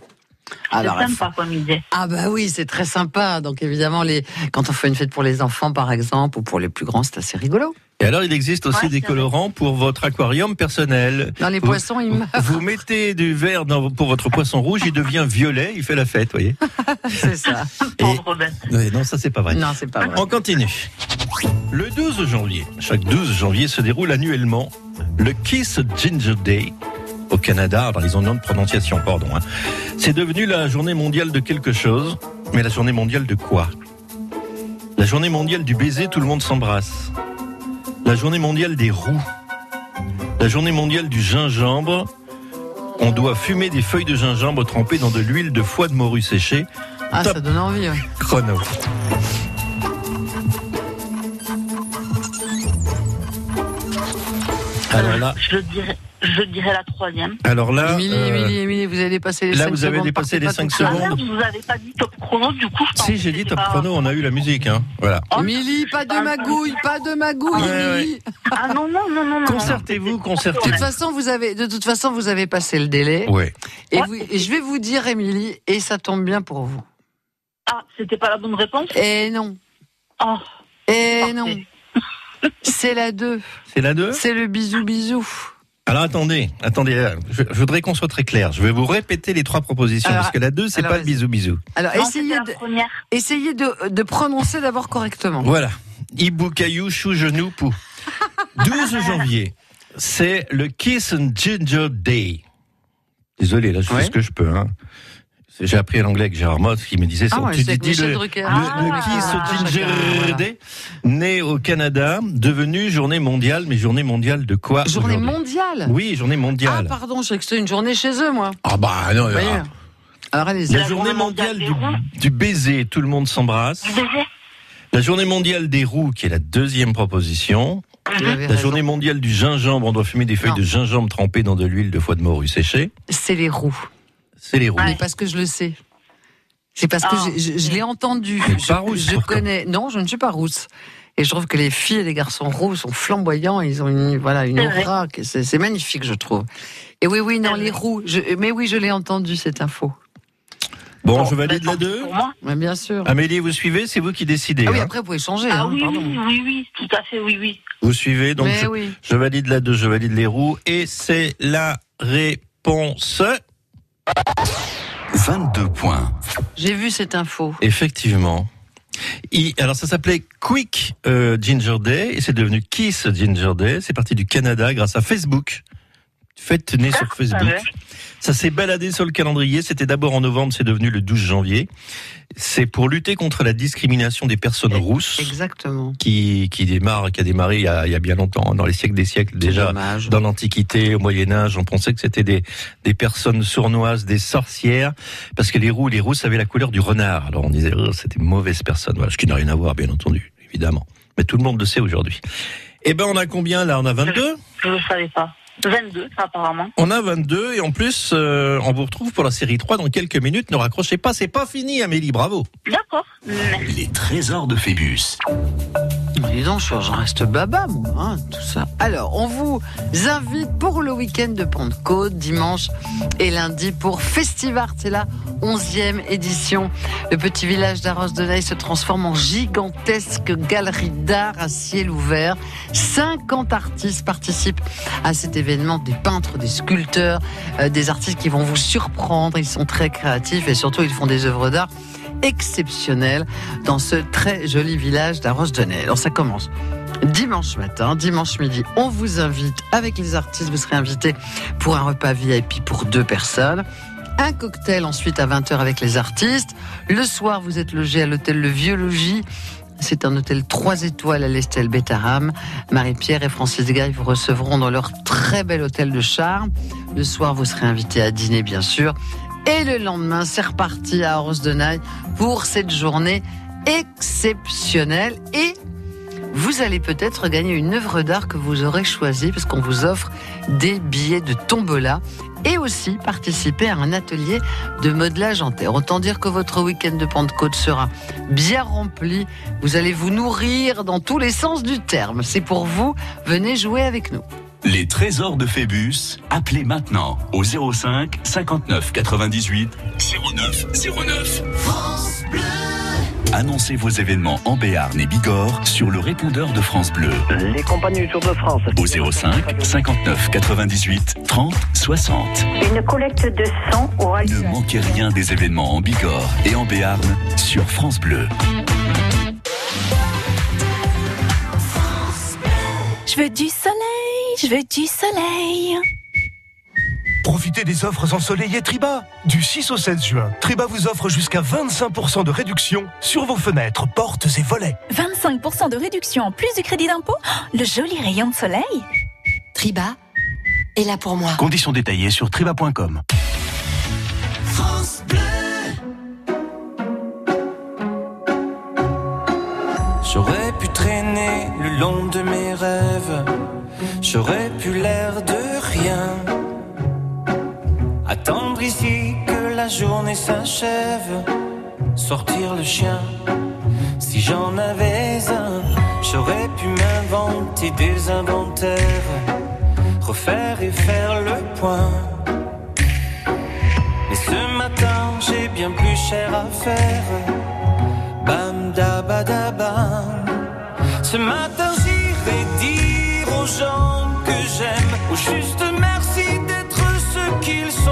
Speaker 3: Alors,
Speaker 2: sympa comme idée.
Speaker 3: ah bah oui, c'est très sympa. Donc évidemment, les quand on fait une fête pour les enfants, par exemple, ou pour les plus grands, c'est assez rigolo.
Speaker 1: Et alors, il existe aussi
Speaker 2: Ouais,
Speaker 1: des colorants pour votre aquarium personnel.
Speaker 3: Dans les
Speaker 1: Vous-
Speaker 3: poissons, ils meurent.
Speaker 1: Vous mettez du vert dans- pour votre poisson rouge, il devient violet, il fait la fête, vous voyez.
Speaker 3: C'est ça.
Speaker 2: Pauvre bête.
Speaker 1: Ouais, non, ça c'est pas vrai.
Speaker 3: Non, c'est pas vrai.
Speaker 1: On continue. Le 12 janvier, chaque 12 janvier se déroule annuellement le Kiss Ginger Day au Canada. Alors, ils ont autre prononciation, pardon. hein. C'est devenu la journée mondiale de quelque chose, mais la journée mondiale de quoi? La journée mondiale du baiser, tout le monde s'embrasse. La journée mondiale des roues. La journée mondiale du gingembre. On doit fumer des feuilles de gingembre trempées dans de l'huile de foie de morue séchée.
Speaker 3: Ah,
Speaker 1: Top.
Speaker 3: ça donne envie. ouais.
Speaker 1: Chrono. Alors là,
Speaker 2: Je dirais, Je dirais la troisième.
Speaker 1: Alors là,
Speaker 3: Émilie,
Speaker 1: euh,
Speaker 3: Émilie, Émilie, vous avez dépassé les
Speaker 1: là,
Speaker 3: 5
Speaker 1: vous avez
Speaker 3: secondes,
Speaker 1: dépassé les
Speaker 3: pas
Speaker 1: cinq
Speaker 3: toute seule.
Speaker 2: Ah
Speaker 1: secondes.
Speaker 2: merde, vous avez pas dit top chrono, du coup. je
Speaker 1: si j'ai dit top
Speaker 2: pas-
Speaker 1: chrono, on a eu la musique, hein. Voilà.
Speaker 3: Émilie, pas de magouille, pas de magouille,
Speaker 1: Ouais, ouais.
Speaker 3: Émilie.
Speaker 2: Ah non, non, non, non, non.
Speaker 1: Concertez-vous,
Speaker 3: De toute
Speaker 1: concertez-vous.
Speaker 3: façon, vous avez, de toute façon, vous avez passé le délai.
Speaker 1: Ouais.
Speaker 3: Et, vous- et je vais vous dire, Émilie, et ça tombe bien pour vous.
Speaker 2: Ah, c'était pas la bonne réponse?
Speaker 3: Et non,
Speaker 2: Oh,
Speaker 3: et
Speaker 2: parfait.
Speaker 3: non. C'est la 2.
Speaker 1: C'est la 2
Speaker 3: C'est le bisou bisou.
Speaker 1: Alors attendez, attendez, euh, je, je voudrais qu'on soit très clair. Je vais vous répéter les trois propositions
Speaker 3: Alors,
Speaker 1: parce que la 2 c'est pas le bisou bisou.
Speaker 3: Alors,
Speaker 2: non,
Speaker 3: essayez de,
Speaker 2: la première.
Speaker 3: essayez de, de prononcer d'abord correctement.
Speaker 1: Voilà. Hibou caillou chou genou pou. 12 janvier, c'est le Kiss and Ginger Day. Désolé, là je fais
Speaker 3: Ouais.
Speaker 1: ce que je peux. Hein. J'ai appris l'anglais avec Gérard Mott qui me disait
Speaker 3: Ah
Speaker 1: tu
Speaker 3: c'est
Speaker 1: dis, dis le,
Speaker 3: Drucker.
Speaker 1: le-
Speaker 3: Ah,
Speaker 1: le Kiss
Speaker 3: ah,
Speaker 1: Ginger
Speaker 3: chacun,
Speaker 1: Day, né au Canada, devenu journée mondiale, mais journée mondiale de quoi
Speaker 3: Journée mondiale
Speaker 1: Oui, journée
Speaker 3: Ah,
Speaker 1: mondiale.
Speaker 3: pardon, je croyais que c'était une journée chez eux, moi.
Speaker 1: Ah bah non,
Speaker 3: Vous voyez
Speaker 1: ah.
Speaker 3: Alors, allez-y.
Speaker 1: La
Speaker 2: la
Speaker 1: journée mondiale du, du baiser, tout le monde s'embrasse.
Speaker 2: Du baiser
Speaker 1: La journée mondiale des roues, qui est la deuxième proposition. La
Speaker 3: raison.
Speaker 1: journée mondiale du gingembre, on doit fumer des feuilles
Speaker 3: Non.
Speaker 1: de gingembre trempées dans de l'huile de foie de morue séchée.
Speaker 3: C'est les roues.
Speaker 1: C'est les roues.
Speaker 3: Mais parce que je le sais. C'est parce que
Speaker 2: Ah.
Speaker 3: je, je l'ai entendu. Je,
Speaker 1: pas rousse,
Speaker 3: je connais. Non, je ne suis pas rousse. Et je trouve que les filles et les garçons roux sont flamboyants. Ils ont une, voilà, une aura. C'est c'est magnifique, je trouve. Et oui, oui, non, les roux. Je, mais oui, je l'ai entendu, cette info.
Speaker 1: Bon,
Speaker 2: Bon,
Speaker 1: je valide
Speaker 2: bah,
Speaker 1: la
Speaker 2: tant pis
Speaker 1: 2.
Speaker 2: Pour moi.
Speaker 3: Mais bien sûr.
Speaker 1: Amélie, vous suivez C'est vous qui décidez.
Speaker 3: Ah oui,
Speaker 1: hein.
Speaker 3: après, vous pouvez changer.
Speaker 2: Ah
Speaker 3: hein,
Speaker 2: oui,
Speaker 3: pardon.
Speaker 2: oui, oui, oui, tout à fait, oui, oui.
Speaker 1: Vous suivez, donc je,
Speaker 3: oui.
Speaker 1: je valide la 2, je valide les roues. Et c'est la réponse.
Speaker 4: 22 points.
Speaker 3: J'ai vu cette info.
Speaker 1: Effectivement. Il- alors ça s'appelait Quick euh, Ginger Day et c'est devenu Kiss Ginger Day. C'est parti du Canada grâce à Facebook. Fête née sur Facebook.
Speaker 2: ouais.
Speaker 1: Ça s'est baladé sur le calendrier. C'était d'abord en novembre, c'est devenu le 12 janvier. C'est pour lutter contre la discrimination des personnes rousses
Speaker 3: Exactement.
Speaker 1: qui, qui démarre, qui a démarré il y a, il y a bien longtemps, dans les siècles des siècles déjà.
Speaker 3: dommage.
Speaker 1: Dans l'Antiquité, au Moyen Âge, on pensait que c'était des, des personnes sournoises, des sorcières, parce que les roux, les rousses avaient la couleur du renard. Alors on disait, oh, c'était une mauvaise personne, voilà, ce qui n'a rien à voir, bien entendu, évidemment. Mais tout le monde le sait aujourd'hui. Eh ben, on a combien là? On a 22
Speaker 2: Je ne savais pas. 22, apparemment.
Speaker 1: On a 22 et en plus, euh, on vous retrouve pour la série 3 dans quelques minutes. Ne raccrochez pas, c'est pas fini, Amélie, bravo.
Speaker 2: D'accord.
Speaker 4: Les trésors de Phébus.
Speaker 3: Dis donc, je- j'en reste baba, moi, hein, tout ça. Alors, on vous invite pour le week-end de Pentecôte, dimanche et lundi, pour Festivart. C'est la 11e édition. Le petit village d'Arros de Neil se transforme en gigantesque galerie d'art à ciel ouvert. 50 artistes participent à cet événement, des peintres, des sculpteurs, euh, des artistes qui vont vous surprendre. Ils sont très créatifs et surtout, ils font des œuvres d'art exceptionnelles dans ce très joli village d'Arros de Neil. Alors, ça commence dimanche matin, dimanche midi. On vous invite avec les artistes. Vous serez invité pour un repas VIP pour deux personnes. Un cocktail ensuite à 20h avec les artistes. Le soir, vous êtes logé à l'hôtel Le Vieux Logis. C'est un hôtel 3 étoiles à l'Estelle Bétaram. Marie-Pierre et Francis Gay vous recevront dans leur très bel hôtel de charme. Le soir, vous serez invité à dîner, bien sûr. Et le lendemain, c'est reparti à Oros de pour cette journée exceptionnelle. Et vous allez peut-être gagner une œuvre d'art que vous aurez choisie, parce qu'on vous offre des billets de tombola et aussi participer à un atelier de modelage en terre. Autant dire que votre week-end de Pentecôte sera bien rempli. Vous allez vous nourrir dans tous les sens du terme. C'est pour vous. Venez jouer avec nous.
Speaker 4: Les trésors de Phébus, appelez maintenant au 05 59 98 09 09. Annoncez vos événements en Béarn et Bigorre sur le répondeur de France Bleu
Speaker 12: Les compagnies du Tour de France.
Speaker 4: au 05 59 98 30 60.
Speaker 12: Une collecte de sang aura lieu.
Speaker 4: Ne manquez rien des événements en Bigorre et en Béarn sur France Bleu.
Speaker 13: Je veux du soleil, je veux du soleil.
Speaker 14: Profitez des offres ensoleillées Triba. Du 6 au 16 juin, Triba vous offre jusqu'à 25% de réduction sur vos fenêtres, portes et volets.
Speaker 13: 25% de réduction en plus du crédit d'impôt. Oh, Le joli rayon de soleil.
Speaker 15: Triba est là pour moi.
Speaker 14: Conditions détaillées sur triba.com.
Speaker 5: J'aurais pu traîner le long de mes rêves J'aurais pu l'air de rien. Attendre ici que la journée s'achève. Sortir le chien. Si j'en avais un, j'aurais pu m'inventer des inventaires. Refaire et faire le point. Mais ce matin, j'ai bien plus cher à faire. Bam da ba da bam. Ce matin, aux gens que j'aime, au juste merci d'être ce qu'ils sont.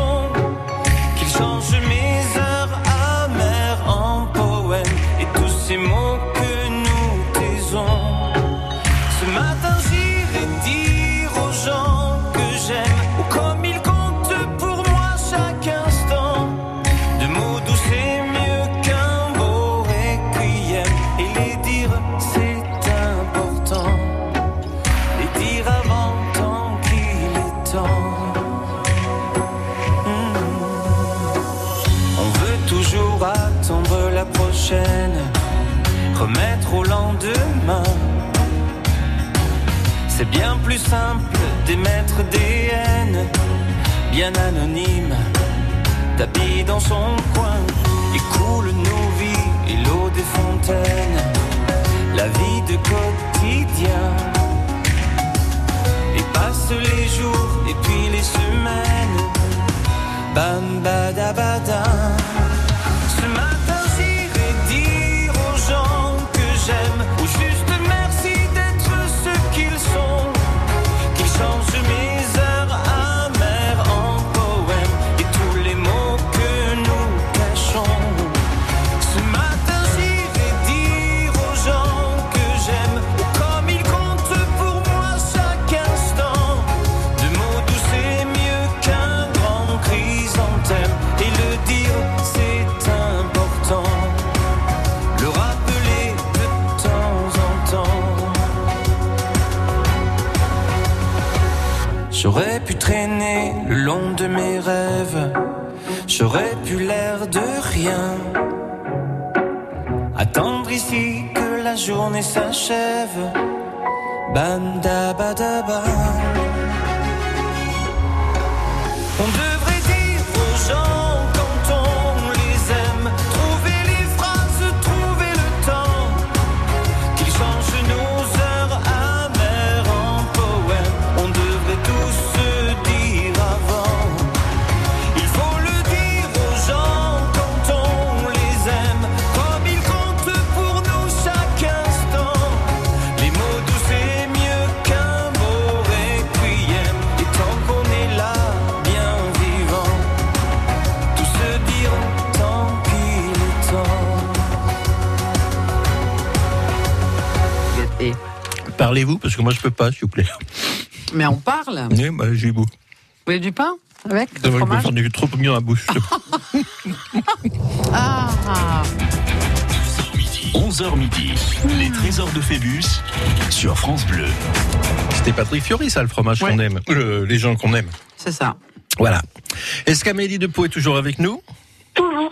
Speaker 5: Remettre au lendemain. C'est bien plus simple d'émettre des haines, bien anonymes, tapis dans son coin. Et coule nos vies et l'eau des fontaines, la vie de quotidien. Et passent les jours et puis les semaines, bam badabada. Traîner le long de mes rêves. J'aurais pu l'air de rien. Attendre ici que la journée s'achève. Bam da ba
Speaker 1: Parlez-vous, parce que moi je peux pas, s'il vous plaît.
Speaker 3: mais on parle.
Speaker 1: Oui, bah, j'ai beau.
Speaker 3: Vous voulez du pain avec
Speaker 1: C'est vrai que
Speaker 3: fromage
Speaker 1: j'en ai trop mis dans la bouche.
Speaker 3: Ah
Speaker 4: 11h midi, les trésors de Phébus sur France Bleu.
Speaker 1: C'était Patrick Fiori, ça, le fromage qu'on aime. Le- les gens qu'on aime.
Speaker 3: C'est ça.
Speaker 1: Voilà. Est-ce qu'Amélie Depot est toujours avec nous?
Speaker 2: Toujours.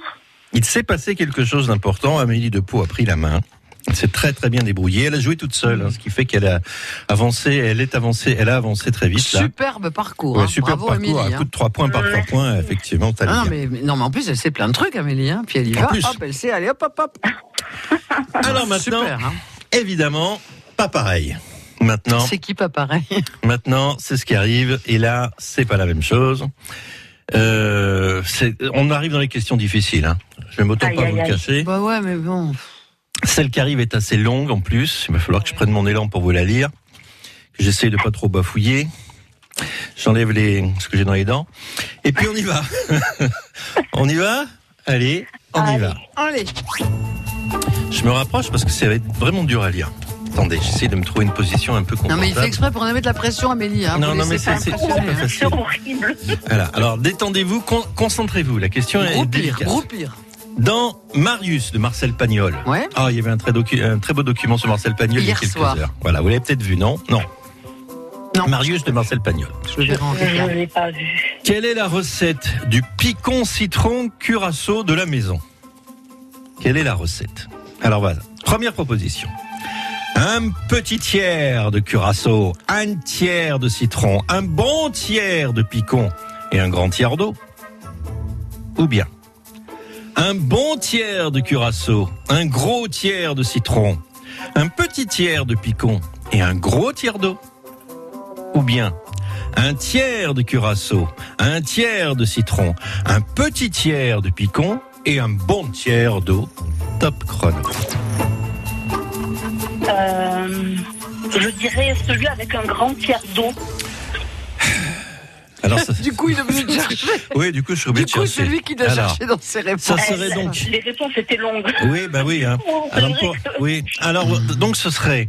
Speaker 1: Il s'est passé quelque chose d'important. Amélie Depot a pris la main. Elle s'est très très bien débrouillée. Elle a joué toute seule, hein, ce qui fait qu'elle a avancé, elle est avancée, elle a avancé très vite. Là.
Speaker 3: Superbe parcours.
Speaker 1: Ouais,
Speaker 3: hein.
Speaker 1: super
Speaker 3: Bravo
Speaker 1: parcours,
Speaker 3: Amélie.
Speaker 1: à
Speaker 3: hein.
Speaker 1: coup de 3 points par 3 points, effectivement,
Speaker 3: Ah non, mais, mais- non, mais en plus, elle sait plein de trucs, Amélie. Hein. Puis elle y
Speaker 1: En
Speaker 3: va,
Speaker 1: plus.
Speaker 3: hop, elle sait, allez, hop, hop, hop.
Speaker 1: Alors maintenant,
Speaker 3: Super, hein.
Speaker 1: évidemment, pas pareil. Maintenant,
Speaker 3: C'est qui pas pareil?
Speaker 1: maintenant, c'est ce qui arrive, et là, c'est pas la même chose. Euh, c'est- on arrive dans les questions difficiles. Hein. Je vais m'autant pas
Speaker 3: aïe,
Speaker 1: vous le
Speaker 3: aïe.
Speaker 1: cacher.
Speaker 3: Bah ouais, mais bon.
Speaker 1: Celle qui arrive est assez longue en plus. Il va falloir que je prenne mon élan pour vous la lire. Que j'essaye de pas trop bafouiller. J'enlève les ce que j'ai dans les dents. Et puis on y va. on y va? Allez, on y va.
Speaker 3: Allez.
Speaker 1: Je me rapproche parce que ça va être vraiment dur à lire. Attendez, j'essaie de me trouver une position un peu
Speaker 3: Non,
Speaker 1: confortable.
Speaker 3: mais il fait exprès pour en mettre la pression, Amélie. Hein.
Speaker 1: Non, non, mais c'est- pas
Speaker 3: hein.
Speaker 1: facile.
Speaker 2: horrible.
Speaker 1: Voilà. Alors détendez-vous, con- concentrez-vous. La question est
Speaker 3: Groupir,
Speaker 1: délicate.
Speaker 3: groupir.
Speaker 1: Dans Marius de Marcel Pagnol.
Speaker 3: Ouais.
Speaker 1: Ah, il y avait un très, docu- un très beau document sur Marcel Pagnol il y a quelques
Speaker 3: soir.
Speaker 1: heures. Voilà, vous l'avez peut-être vu, non? Non. Marius de Marcel Pagnol.
Speaker 3: Je
Speaker 2: ne l'ai pas vu.
Speaker 1: Quelle est la recette du picon citron curaçao de la maison? Quelle est la recette? Alors voilà, première proposition. Un petit tiers de curaçao, un tiers de citron, un bon tiers de picon et un grand tiers d'eau. Ou bien un bon tiers de curaçao, un gros tiers de citron, un petit tiers de picon et un gros tiers d'eau. Ou bien un tiers de curaçao, un tiers de citron, un petit tiers de picon et un bon tiers d'eau. Top chrono.
Speaker 2: Euh, je dirais celui avec un grand tiers d'eau.
Speaker 1: Alors, ça-
Speaker 3: Du coup, il est venu te chercher.
Speaker 1: oui, du coup, je suis obligé
Speaker 3: Du
Speaker 1: de
Speaker 3: coup,
Speaker 1: chercher.
Speaker 3: c'est lui qui doit
Speaker 1: Alors,
Speaker 3: chercher dans ses réponses.
Speaker 1: Ça serait donc.
Speaker 2: Les réponses étaient longues.
Speaker 1: Oui, bah oui. Hein. Alors, pour- oui. Alors, donc, ce serait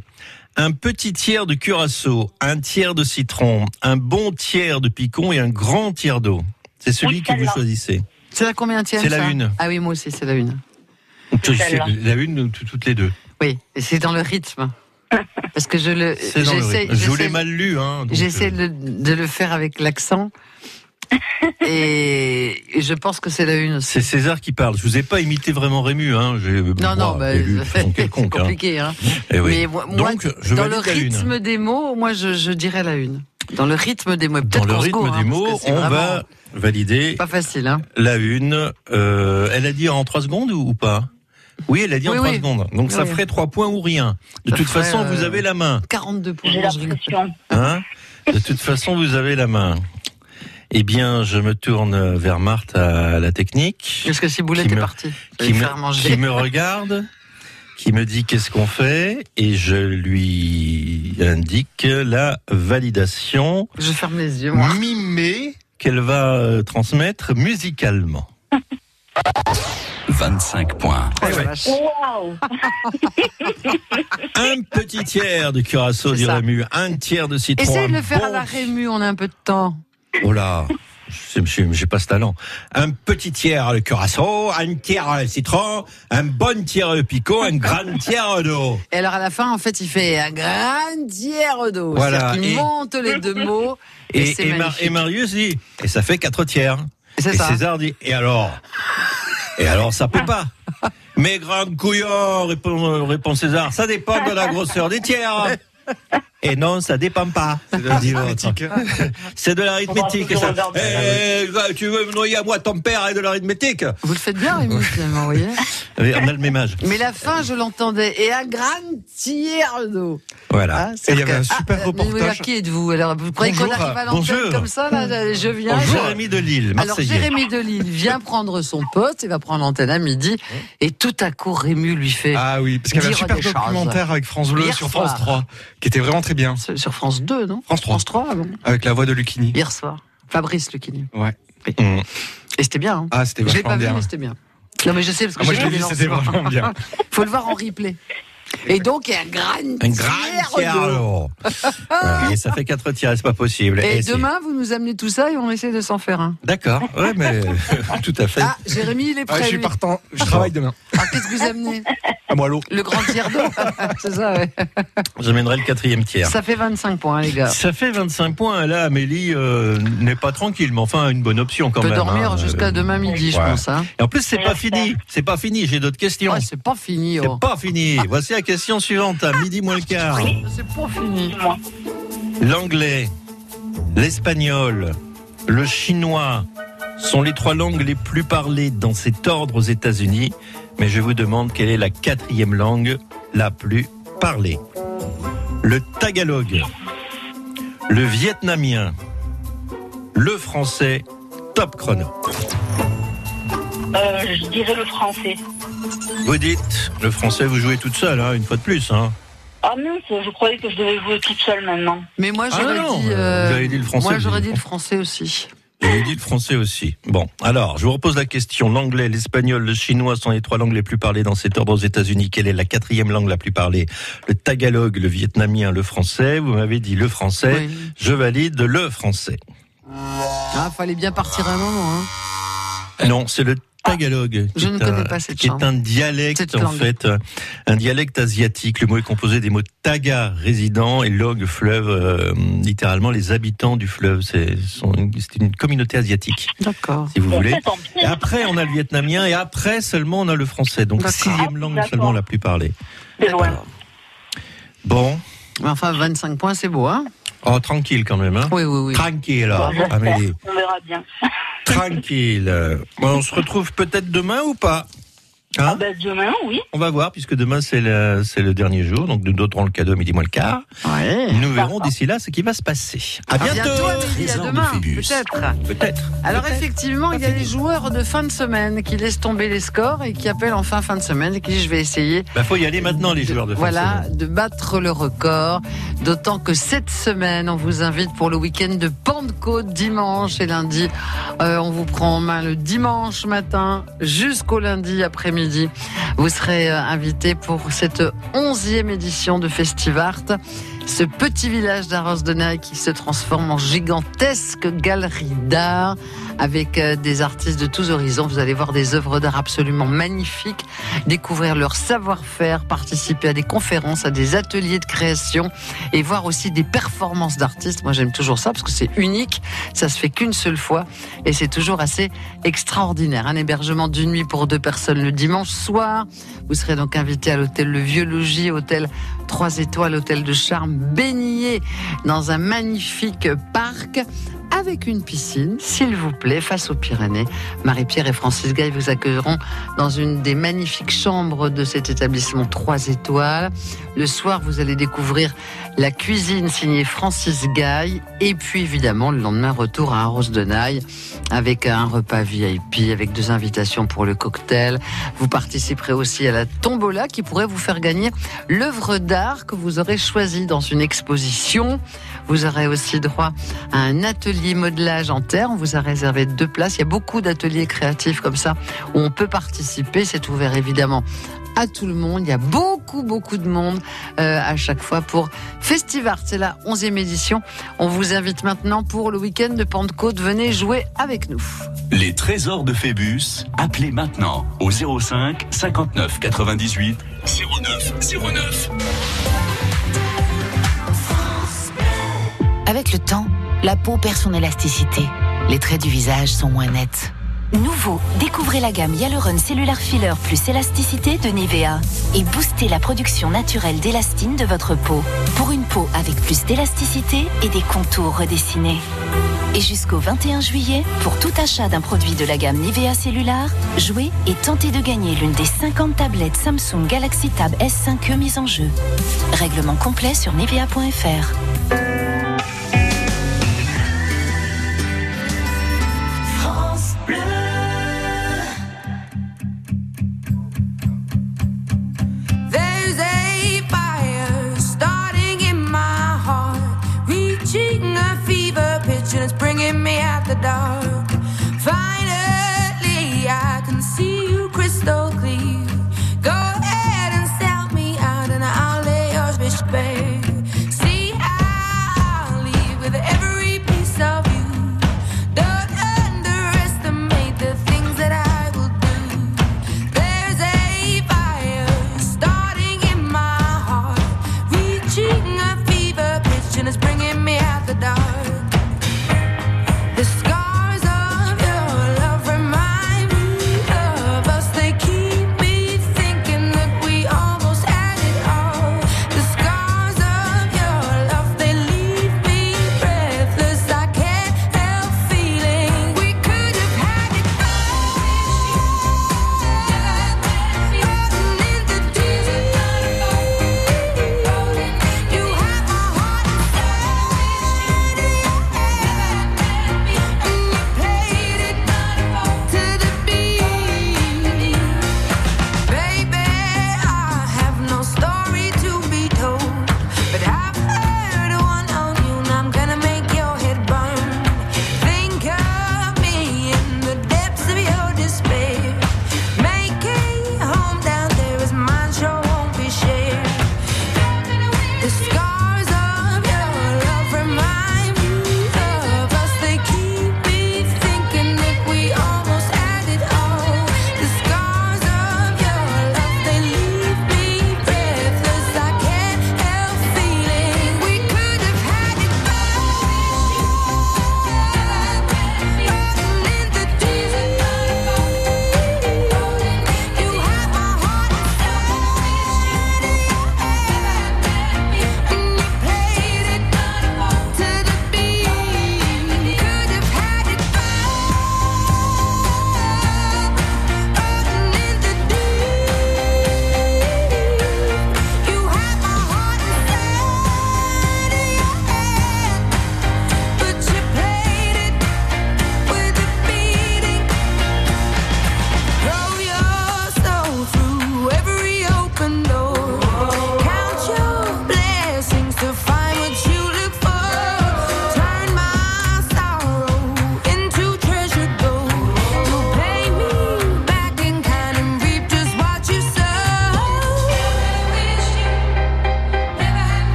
Speaker 1: un petit tiers de curaçao, un tiers de citron, un bon tiers de picon et un grand tiers d'eau. C'est celui
Speaker 3: Oui,
Speaker 1: que vous choisissez.
Speaker 3: C'est la combien
Speaker 1: C'est la une.
Speaker 3: Ah oui, moi aussi, c'est la une.
Speaker 1: La une, tout- toutes les deux.
Speaker 3: Oui, et c'est dans le rythme. Parce que je le.
Speaker 1: Le
Speaker 3: j'essaie-
Speaker 1: rythme. Je vous l'ai mal lu. Hein,
Speaker 3: J'essaie
Speaker 1: euh,
Speaker 3: de, le faire avec l'accent. et, je pense que c'est la une.
Speaker 1: C'est César qui parle. Je vous ai pas imité vraiment Rému. Hein. J'ai-
Speaker 3: Non, non, bah, c'est
Speaker 1: hein.
Speaker 3: compliqué. Hein.
Speaker 1: Eh oui.
Speaker 3: Mais moi,
Speaker 1: Donc, je
Speaker 3: dans le rythme des mots, moi, je, je dirais la une. Dans le rythme des mots.
Speaker 1: Dans
Speaker 3: Peut-être
Speaker 1: le rythme
Speaker 3: gourre,
Speaker 1: des
Speaker 3: hein,
Speaker 1: mots, on
Speaker 3: vraiment
Speaker 1: va valider
Speaker 3: Pas facile, hein.
Speaker 1: la une. Euh, elle a dit en 3 secondes ou, ou pas? Oui, elle a dit en
Speaker 3: Oui,
Speaker 1: 3
Speaker 3: oui.
Speaker 1: secondes. Donc ça ferait 3 points ou rien. De
Speaker 3: Ça
Speaker 1: toute
Speaker 3: ferait,
Speaker 1: façon, vous
Speaker 3: euh,
Speaker 1: avez la main.
Speaker 3: 42 points.
Speaker 2: J'ai l'impression.
Speaker 1: Hein? De toute façon, vous avez la main. Eh bien, je me tourne vers Marthe à la technique.
Speaker 3: Parce que si Boulette
Speaker 1: Qui
Speaker 3: est
Speaker 1: me- qui me, qui regarde, qui me dit qu'est-ce qu'on fait, et je lui indique la validation.
Speaker 3: Je ferme les yeux, moi.
Speaker 1: Mimée qu'elle va euh, transmettre musicalement.
Speaker 4: 25 points.
Speaker 2: Waouh
Speaker 1: Un petit tiers de curaçao,
Speaker 3: ça.
Speaker 1: Rému, un tiers de citron.
Speaker 3: Essaye de le faire
Speaker 1: bon
Speaker 3: à la Rému, on a un peu de temps.
Speaker 1: Oh là, je- je- j'ai pas ce talent. Un petit tiers de curaçao, un tiers de citron, un bon tiers de picot, un grand tiers d'eau.
Speaker 3: Et alors à la fin, en fait, il fait un grand tiers d'eau.
Speaker 1: Voilà, et-
Speaker 3: monte les deux mots. Et,
Speaker 1: Et,
Speaker 3: c'est
Speaker 1: et, Mar- et Marius dit, et ça fait quatre tiers.
Speaker 3: Et ça.
Speaker 1: César dit, et alors? Et alors, ça peut pas. Mais grand couillon, répond, répond César, ça dépend de la grosseur des tiers. Et non, ça dépend pas. dit l'autre. C'est de l'arithmétique. ça. Eh, tu veux me noyer à moi, ton père, et de l'arithmétique
Speaker 3: Vous le faites bien, Rémi, finalement, vous voyez.
Speaker 1: On a le même âge.
Speaker 3: Mais la fin, je l'entendais. Et un grand d'eau.
Speaker 1: Voilà.
Speaker 3: Ah, c'est
Speaker 16: Et il y avait un super
Speaker 3: Ah, mais
Speaker 16: reportage.
Speaker 3: alors, qui êtes-vous Alors, vous croyez qu'on
Speaker 16: Bonjour.
Speaker 3: arrive à l'antenne
Speaker 1: Bonjour.
Speaker 3: comme ça là, Je viens. je-
Speaker 1: Jérémy de Lille,
Speaker 3: Alors. Jérémy de Lille vient prendre son pote, il va prendre l'antenne à midi, et tout à coup Rému lui fait
Speaker 16: Ah oui, parce qu'il y avait un super documentaire avec France Bleu sur. France 3, qui était vraiment très bien.
Speaker 3: sur France 2, non
Speaker 16: France 3,
Speaker 3: France 3, ah bon
Speaker 16: avec la voix de Lucchini.
Speaker 3: Hier soir. Fabrice Lucchini.
Speaker 16: Ouais.
Speaker 1: Mmh.
Speaker 3: Et c'était bien. Hein.
Speaker 16: Ah, c'était
Speaker 3: je l'ai
Speaker 16: vachement
Speaker 3: pas vu,
Speaker 16: bien.
Speaker 3: mais c'était bien. Non mais je sais parce que
Speaker 16: Ah, moi,
Speaker 3: j'ai
Speaker 16: je l'ai
Speaker 3: vu
Speaker 16: c'était vraiment bien.
Speaker 3: Faut le voir en replay. Et donc il y a un grand
Speaker 1: Un grand tiers Et ça fait quatre tiers, c'est pas possible.
Speaker 3: Et
Speaker 1: Et c'est-
Speaker 3: demain, vous nous amenez tout ça et on essaie de s'en faire un.
Speaker 1: D'accord, ouais, mais tout à fait.
Speaker 3: Ah, Jérémy, il est
Speaker 16: Ah,
Speaker 3: prêt.
Speaker 16: je suis partant, je travaille demain.
Speaker 3: Alors qu'est-ce que vous amenez
Speaker 16: À moi l'eau.
Speaker 3: Le grand tiers d'eau C'est ça, ouais.
Speaker 1: J'amènerai le quatrième tiers.
Speaker 3: Ça fait 25 points, les gars.
Speaker 1: Ça fait 25 points. Là, Amélie euh, n'est pas tranquille, mais enfin, une bonne option quand
Speaker 3: On peut
Speaker 1: même.
Speaker 3: dormir
Speaker 1: hein.
Speaker 3: jusqu'à
Speaker 1: Euh,
Speaker 3: demain midi, je pense. Hein.
Speaker 1: Et en plus, c'est pas fini. C'est pas fini. J'ai d'autres questions.
Speaker 3: Ouais, c'est pas fini.
Speaker 1: C'est
Speaker 3: Oh.
Speaker 1: pas fini. Voici la question suivante à midi moins le quart.
Speaker 3: C'est pas fini.
Speaker 1: L'anglais, l'espagnol, le chinois sont les trois langues les plus parlées dans cet ordre aux États-Unis. Mais je vous demande quelle est la quatrième langue la plus parlée. Le tagalog, le vietnamien, le français, top chrono.
Speaker 2: Euh, je dirais le français.
Speaker 1: Vous dites, le français, vous jouez toute seule, hein, une fois de plus. Hein.
Speaker 2: Ah mince, je croyais que je devais jouer toute seule maintenant.
Speaker 3: Mais moi,
Speaker 1: Ah
Speaker 3: j'aurais
Speaker 1: non,
Speaker 3: dit.
Speaker 1: euh, vous avez dit le français,
Speaker 3: Moi,
Speaker 1: vous
Speaker 3: j'aurais dit
Speaker 1: dit
Speaker 3: le français aussi.
Speaker 1: J'ai dit le français aussi. Bon, alors, je vous repose la question. L'anglais, l'espagnol, le chinois sont les trois langues les plus parlées dans cet ordre aux États-Unis. Quelle est la quatrième langue la plus parlée? Le tagalog, le vietnamien, le français. Vous m'avez dit le français.
Speaker 3: Oui.
Speaker 1: Je valide le français.
Speaker 3: Ah, fallait bien partir un moment. Hein.
Speaker 1: Non, c'est le tagalog.
Speaker 3: Je
Speaker 1: qui
Speaker 3: ne
Speaker 1: est
Speaker 3: connais
Speaker 1: un-
Speaker 3: pas cette
Speaker 1: Qui
Speaker 3: langue.
Speaker 1: est un dialecte,
Speaker 3: Cette
Speaker 1: en
Speaker 3: langue.
Speaker 1: fait, un dialecte asiatique. Le mot est composé des mots taga, résident, et log, fleuve, euh, littéralement les habitants du fleuve. C'est une- communauté asiatique.
Speaker 3: D'accord.
Speaker 1: si vous voulez. Et après, on a le vietnamien, et après seulement, on a le français. Donc,
Speaker 3: D'accord.
Speaker 1: sixième
Speaker 2: Ah,
Speaker 1: langue seulement la plus parlée. Bon.
Speaker 3: Mais enfin, 25 points, c'est beau, hein
Speaker 1: Oh, tranquille quand même. Hein
Speaker 3: Oui, oui, oui.
Speaker 1: Tranquille,
Speaker 2: Bon, j'espère.
Speaker 1: Amélie.
Speaker 2: On verra bien.
Speaker 1: Tranquille. On se retrouve peut-être demain ou pas? Hein
Speaker 2: Ah ben, demain, oui.
Speaker 1: On va voir, puisque demain c'est le, c'est le dernier jour, donc nous donnerons le cadeau à midi moins le quart.
Speaker 3: Ouais.
Speaker 1: Nous verrons d'ici là ce qui va se passer. À
Speaker 3: À
Speaker 1: bientôt.
Speaker 3: Amélie, à demain, peut-être.
Speaker 1: Peut-être.
Speaker 3: Alors effectivement, il y a les joueurs de fin de semaine qui laissent tomber les scores et qui appellent en fin fin de semaine et qui disent je vais essayer
Speaker 1: Bah, faut y aller maintenant, les joueurs de fin de
Speaker 3: voilà,
Speaker 1: semaine.
Speaker 3: de battre le record. D'autant que cette semaine, on vous invite pour le week-end de Pentecôte, dimanche et lundi. Euh, on vous prend en main le dimanche matin jusqu'au lundi après-midi. Vous serez euh, invité pour cette onzième édition de Festivart. Ce petit village d'Arros de Naï qui se transforme en gigantesque galerie d'art avec euh, des artistes de tous horizons. Vous allez voir des œuvres d'art absolument magnifiques, découvrir leur savoir-faire, participer à des conférences, à des ateliers de création et voir aussi des performances d'artistes. Moi, j'aime toujours ça parce que c'est unique. Ça se fait qu'une seule fois et c'est toujours assez extraordinaire. Un hébergement d'une nuit pour deux personnes le dimanche soir. Vous serez donc invité à l'hôtel Le Vieux Logis, hôtel 3 étoiles, hôtel de charme, baigné dans un magnifique parc avec une piscine, s'il vous plaît, face aux Pyrénées. Marie-Pierre et Francis Gay vous accueilleront dans une des magnifiques chambres de cet établissement 3 étoiles. Le soir, vous allez découvrir la cuisine signée Francis Gay. Et puis, évidemment, le lendemain, retour à Arros de Naï avec un repas VIP, avec deux invitations pour le cocktail. Vous participerez aussi à la tombola qui pourrait vous faire gagner l'œuvre d'art que vous aurez choisie dans une exposition. Vous aurez aussi droit à un atelier modelage en terre. On vous a réservé deux places. Il y a beaucoup d'ateliers créatifs comme ça où on peut participer. C'est ouvert évidemment à tout le monde. Il y a beaucoup, beaucoup de monde euh, à chaque fois pour Festivart. C'est la 11e édition. On vous invite maintenant pour le week-end de Pentecôte. Venez jouer avec nous.
Speaker 4: Les trésors de Phébus, appelez maintenant au 05 59 98 09 09.
Speaker 17: Avec le temps, la peau perd son élasticité. Les traits du visage sont moins nets.
Speaker 13: Nouveau, découvrez la gamme Hyaluron Cellular Filler plus élasticité de Nivea et boostez la production naturelle d'élastine de votre peau pour une peau avec plus d'élasticité et des contours redessinés. Et jusqu'au 21 juillet, pour tout achat d'un produit de la gamme Nivea Cellular, jouez et tentez de gagner l'une des 50 tablettes Samsung Galaxy Tab S5e mises en jeu. Règlement complet sur nivea.fr.
Speaker 18: dark.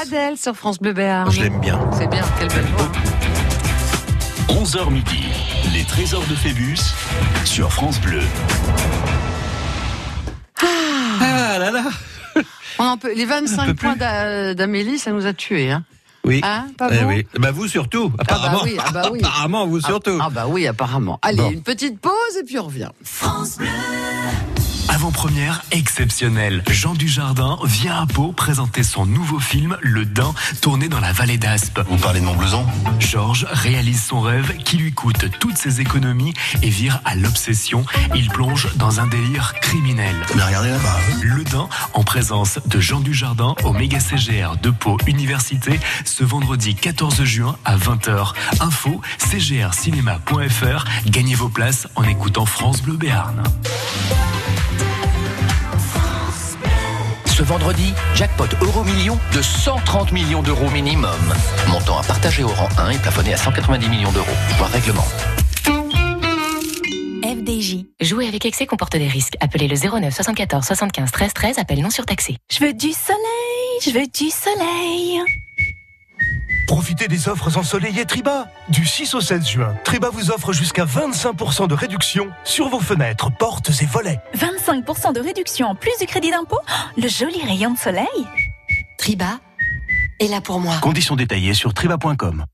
Speaker 3: Adèle sur France Bleu Béarn.
Speaker 1: Je l'aime bien.
Speaker 3: C'est bien, quelle belle voix.
Speaker 5: 11h midi, les trésors de Phébus sur France Bleu.
Speaker 1: Ah là là
Speaker 3: On en peut, les
Speaker 1: On peut
Speaker 3: 25
Speaker 1: plus.
Speaker 3: points d'A- d'Amélie, ça nous a tués. Hein.
Speaker 1: Oui.
Speaker 3: Hein, pas
Speaker 1: Eh
Speaker 3: vous
Speaker 1: oui. Bah vous surtout,
Speaker 3: Ah bah
Speaker 1: apparemment.
Speaker 3: oui, ah bah oui.
Speaker 1: apparemment, vous surtout.
Speaker 3: Ah, ah bah oui, apparemment. Allez,
Speaker 1: Bon.
Speaker 3: une petite pause et puis on revient.
Speaker 6: Avant-première exceptionnelle. Jean Dujardin vient à Pau présenter son nouveau film Le Dain, tourné dans la vallée d'Aspe.
Speaker 19: Vous parlez de Montblouson
Speaker 6: Georges réalise son rêve qui lui coûte toutes ses économies et vire à l'obsession. Il plonge dans un délire criminel.
Speaker 19: Mais regardez là-bas.
Speaker 6: Le Dain, en présence de Jean Dujardin au méga CGR de Pau Université, ce vendredi 14 juin à 20h. Info cgrcinéma.fr. Gagnez vos places en écoutant France Bleu Béarn.
Speaker 20: Ce vendredi, jackpot euro million de 130 millions d'euros minimum. Montant à partager au rang 1 et plafonné à 190 millions d'euros. Voir règlement.
Speaker 10: FDJ. Jouer avec excès comporte des risques. Appelez le 09 74 75 13 13. Appel non surtaxé.
Speaker 21: Je veux du soleil, je veux du soleil.
Speaker 14: Profitez des offres ensoleillées Triba. Du 6 au 16 juin, Triba vous offre jusqu'à 25% de réduction sur vos fenêtres, portes et volets.
Speaker 21: 25% de réduction en plus du crédit d'impôt Le joli rayon de soleil
Speaker 13: Triba est là pour moi.
Speaker 5: Conditions détaillées sur triba.com.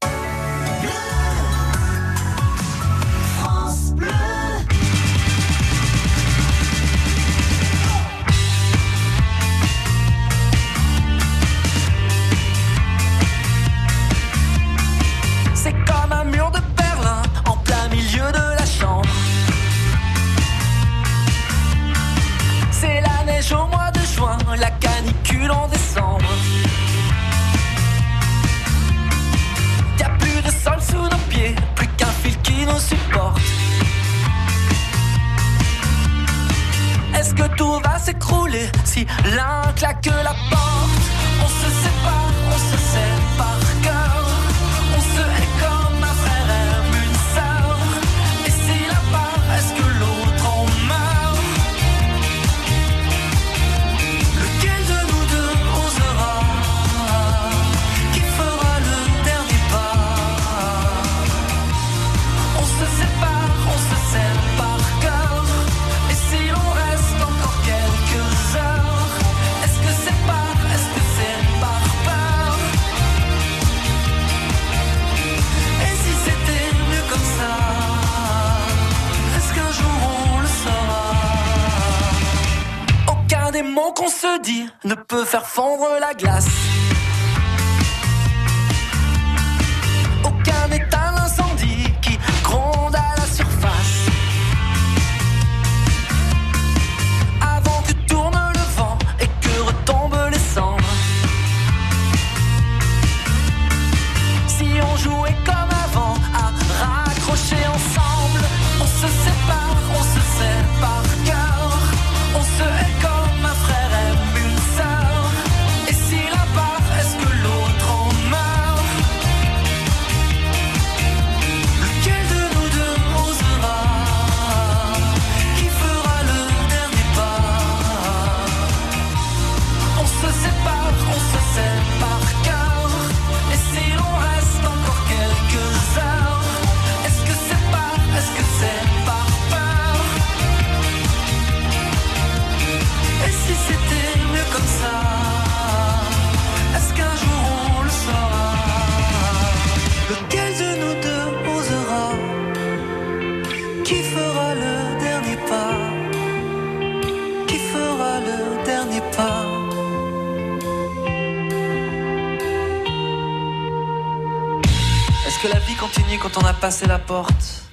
Speaker 22: porte.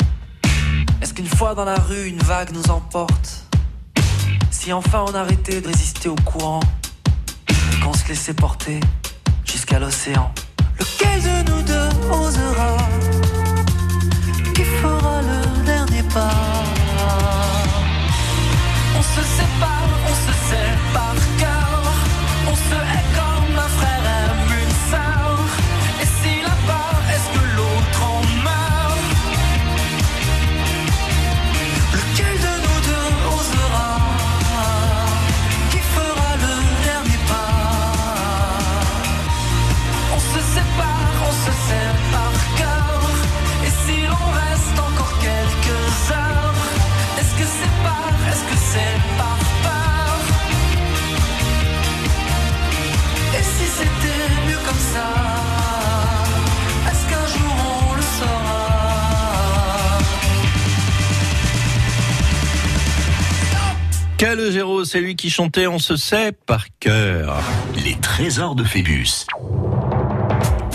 Speaker 22: Est-ce qu'une fois dans la rue, une vague nous emporte? Si enfin on arrêtait de résister au courant Et qu'on se laissait porter jusqu'à l'océan. Lequel de nous deux osera Qui fera le dernier pas? On se sépare, on se par cœur On se
Speaker 1: Calogero, c'est lui qui chantait On se sait par cœur.
Speaker 4: Les trésors de Phébus.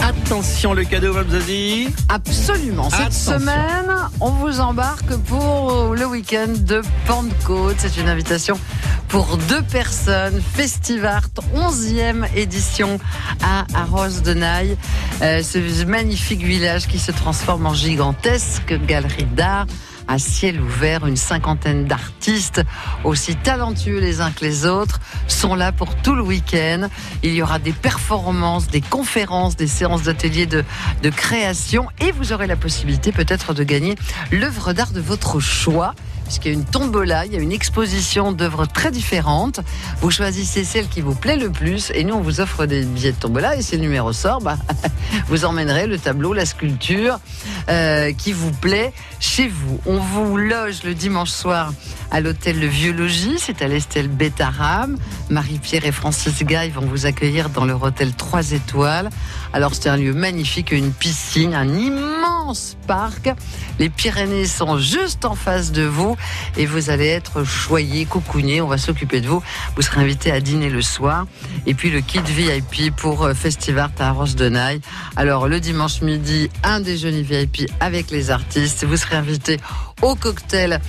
Speaker 1: Attention, le cadeau, Mme Zazie.
Speaker 3: Absolument. Cette
Speaker 1: Attention.
Speaker 3: semaine, on vous embarque pour le week-end de Pentecôte. C'est une invitation pour deux personnes. Festivart, 11e édition à Arros de Naï. Euh, ce magnifique village qui se transforme en gigantesque galerie d'art à ciel ouvert. Une cinquantaine d'artistes, aussi talentueux les uns que les autres, sont là pour tout le week-end. Il y aura des performances, des conférences, des séances d'ateliers de, création et vous aurez la possibilité peut-être de gagner l'œuvre d'art de votre choix. Puisqu'il y a une tombola, il y a une exposition d'œuvres très différentes. Vous choisissez celle qui vous plaît le plus et nous on vous offre des billets de tombola et si le numéro sort, bah, vous emmènerez le tableau, la sculpture euh, qui vous plaît chez vous. On vous loge le dimanche soir à l'hôtel Le Vieux Logis, c'est à l'Estelle Bétaram. Marie-Pierre et Francis Gaille vont vous accueillir dans leur hôtel 3 étoiles. Alors c'est un lieu magnifique, une piscine, un immense parc. Les Pyrénées sont juste en face de vous et vous allez être choyé, cocooné. On va s'occuper de vous. Vous serez invité à dîner le soir. Et puis le kit VIP pour euh, Festivart à Arros de. Alors le dimanche midi, un déjeuner VIP avec les artistes. Vous serez invité au cocktail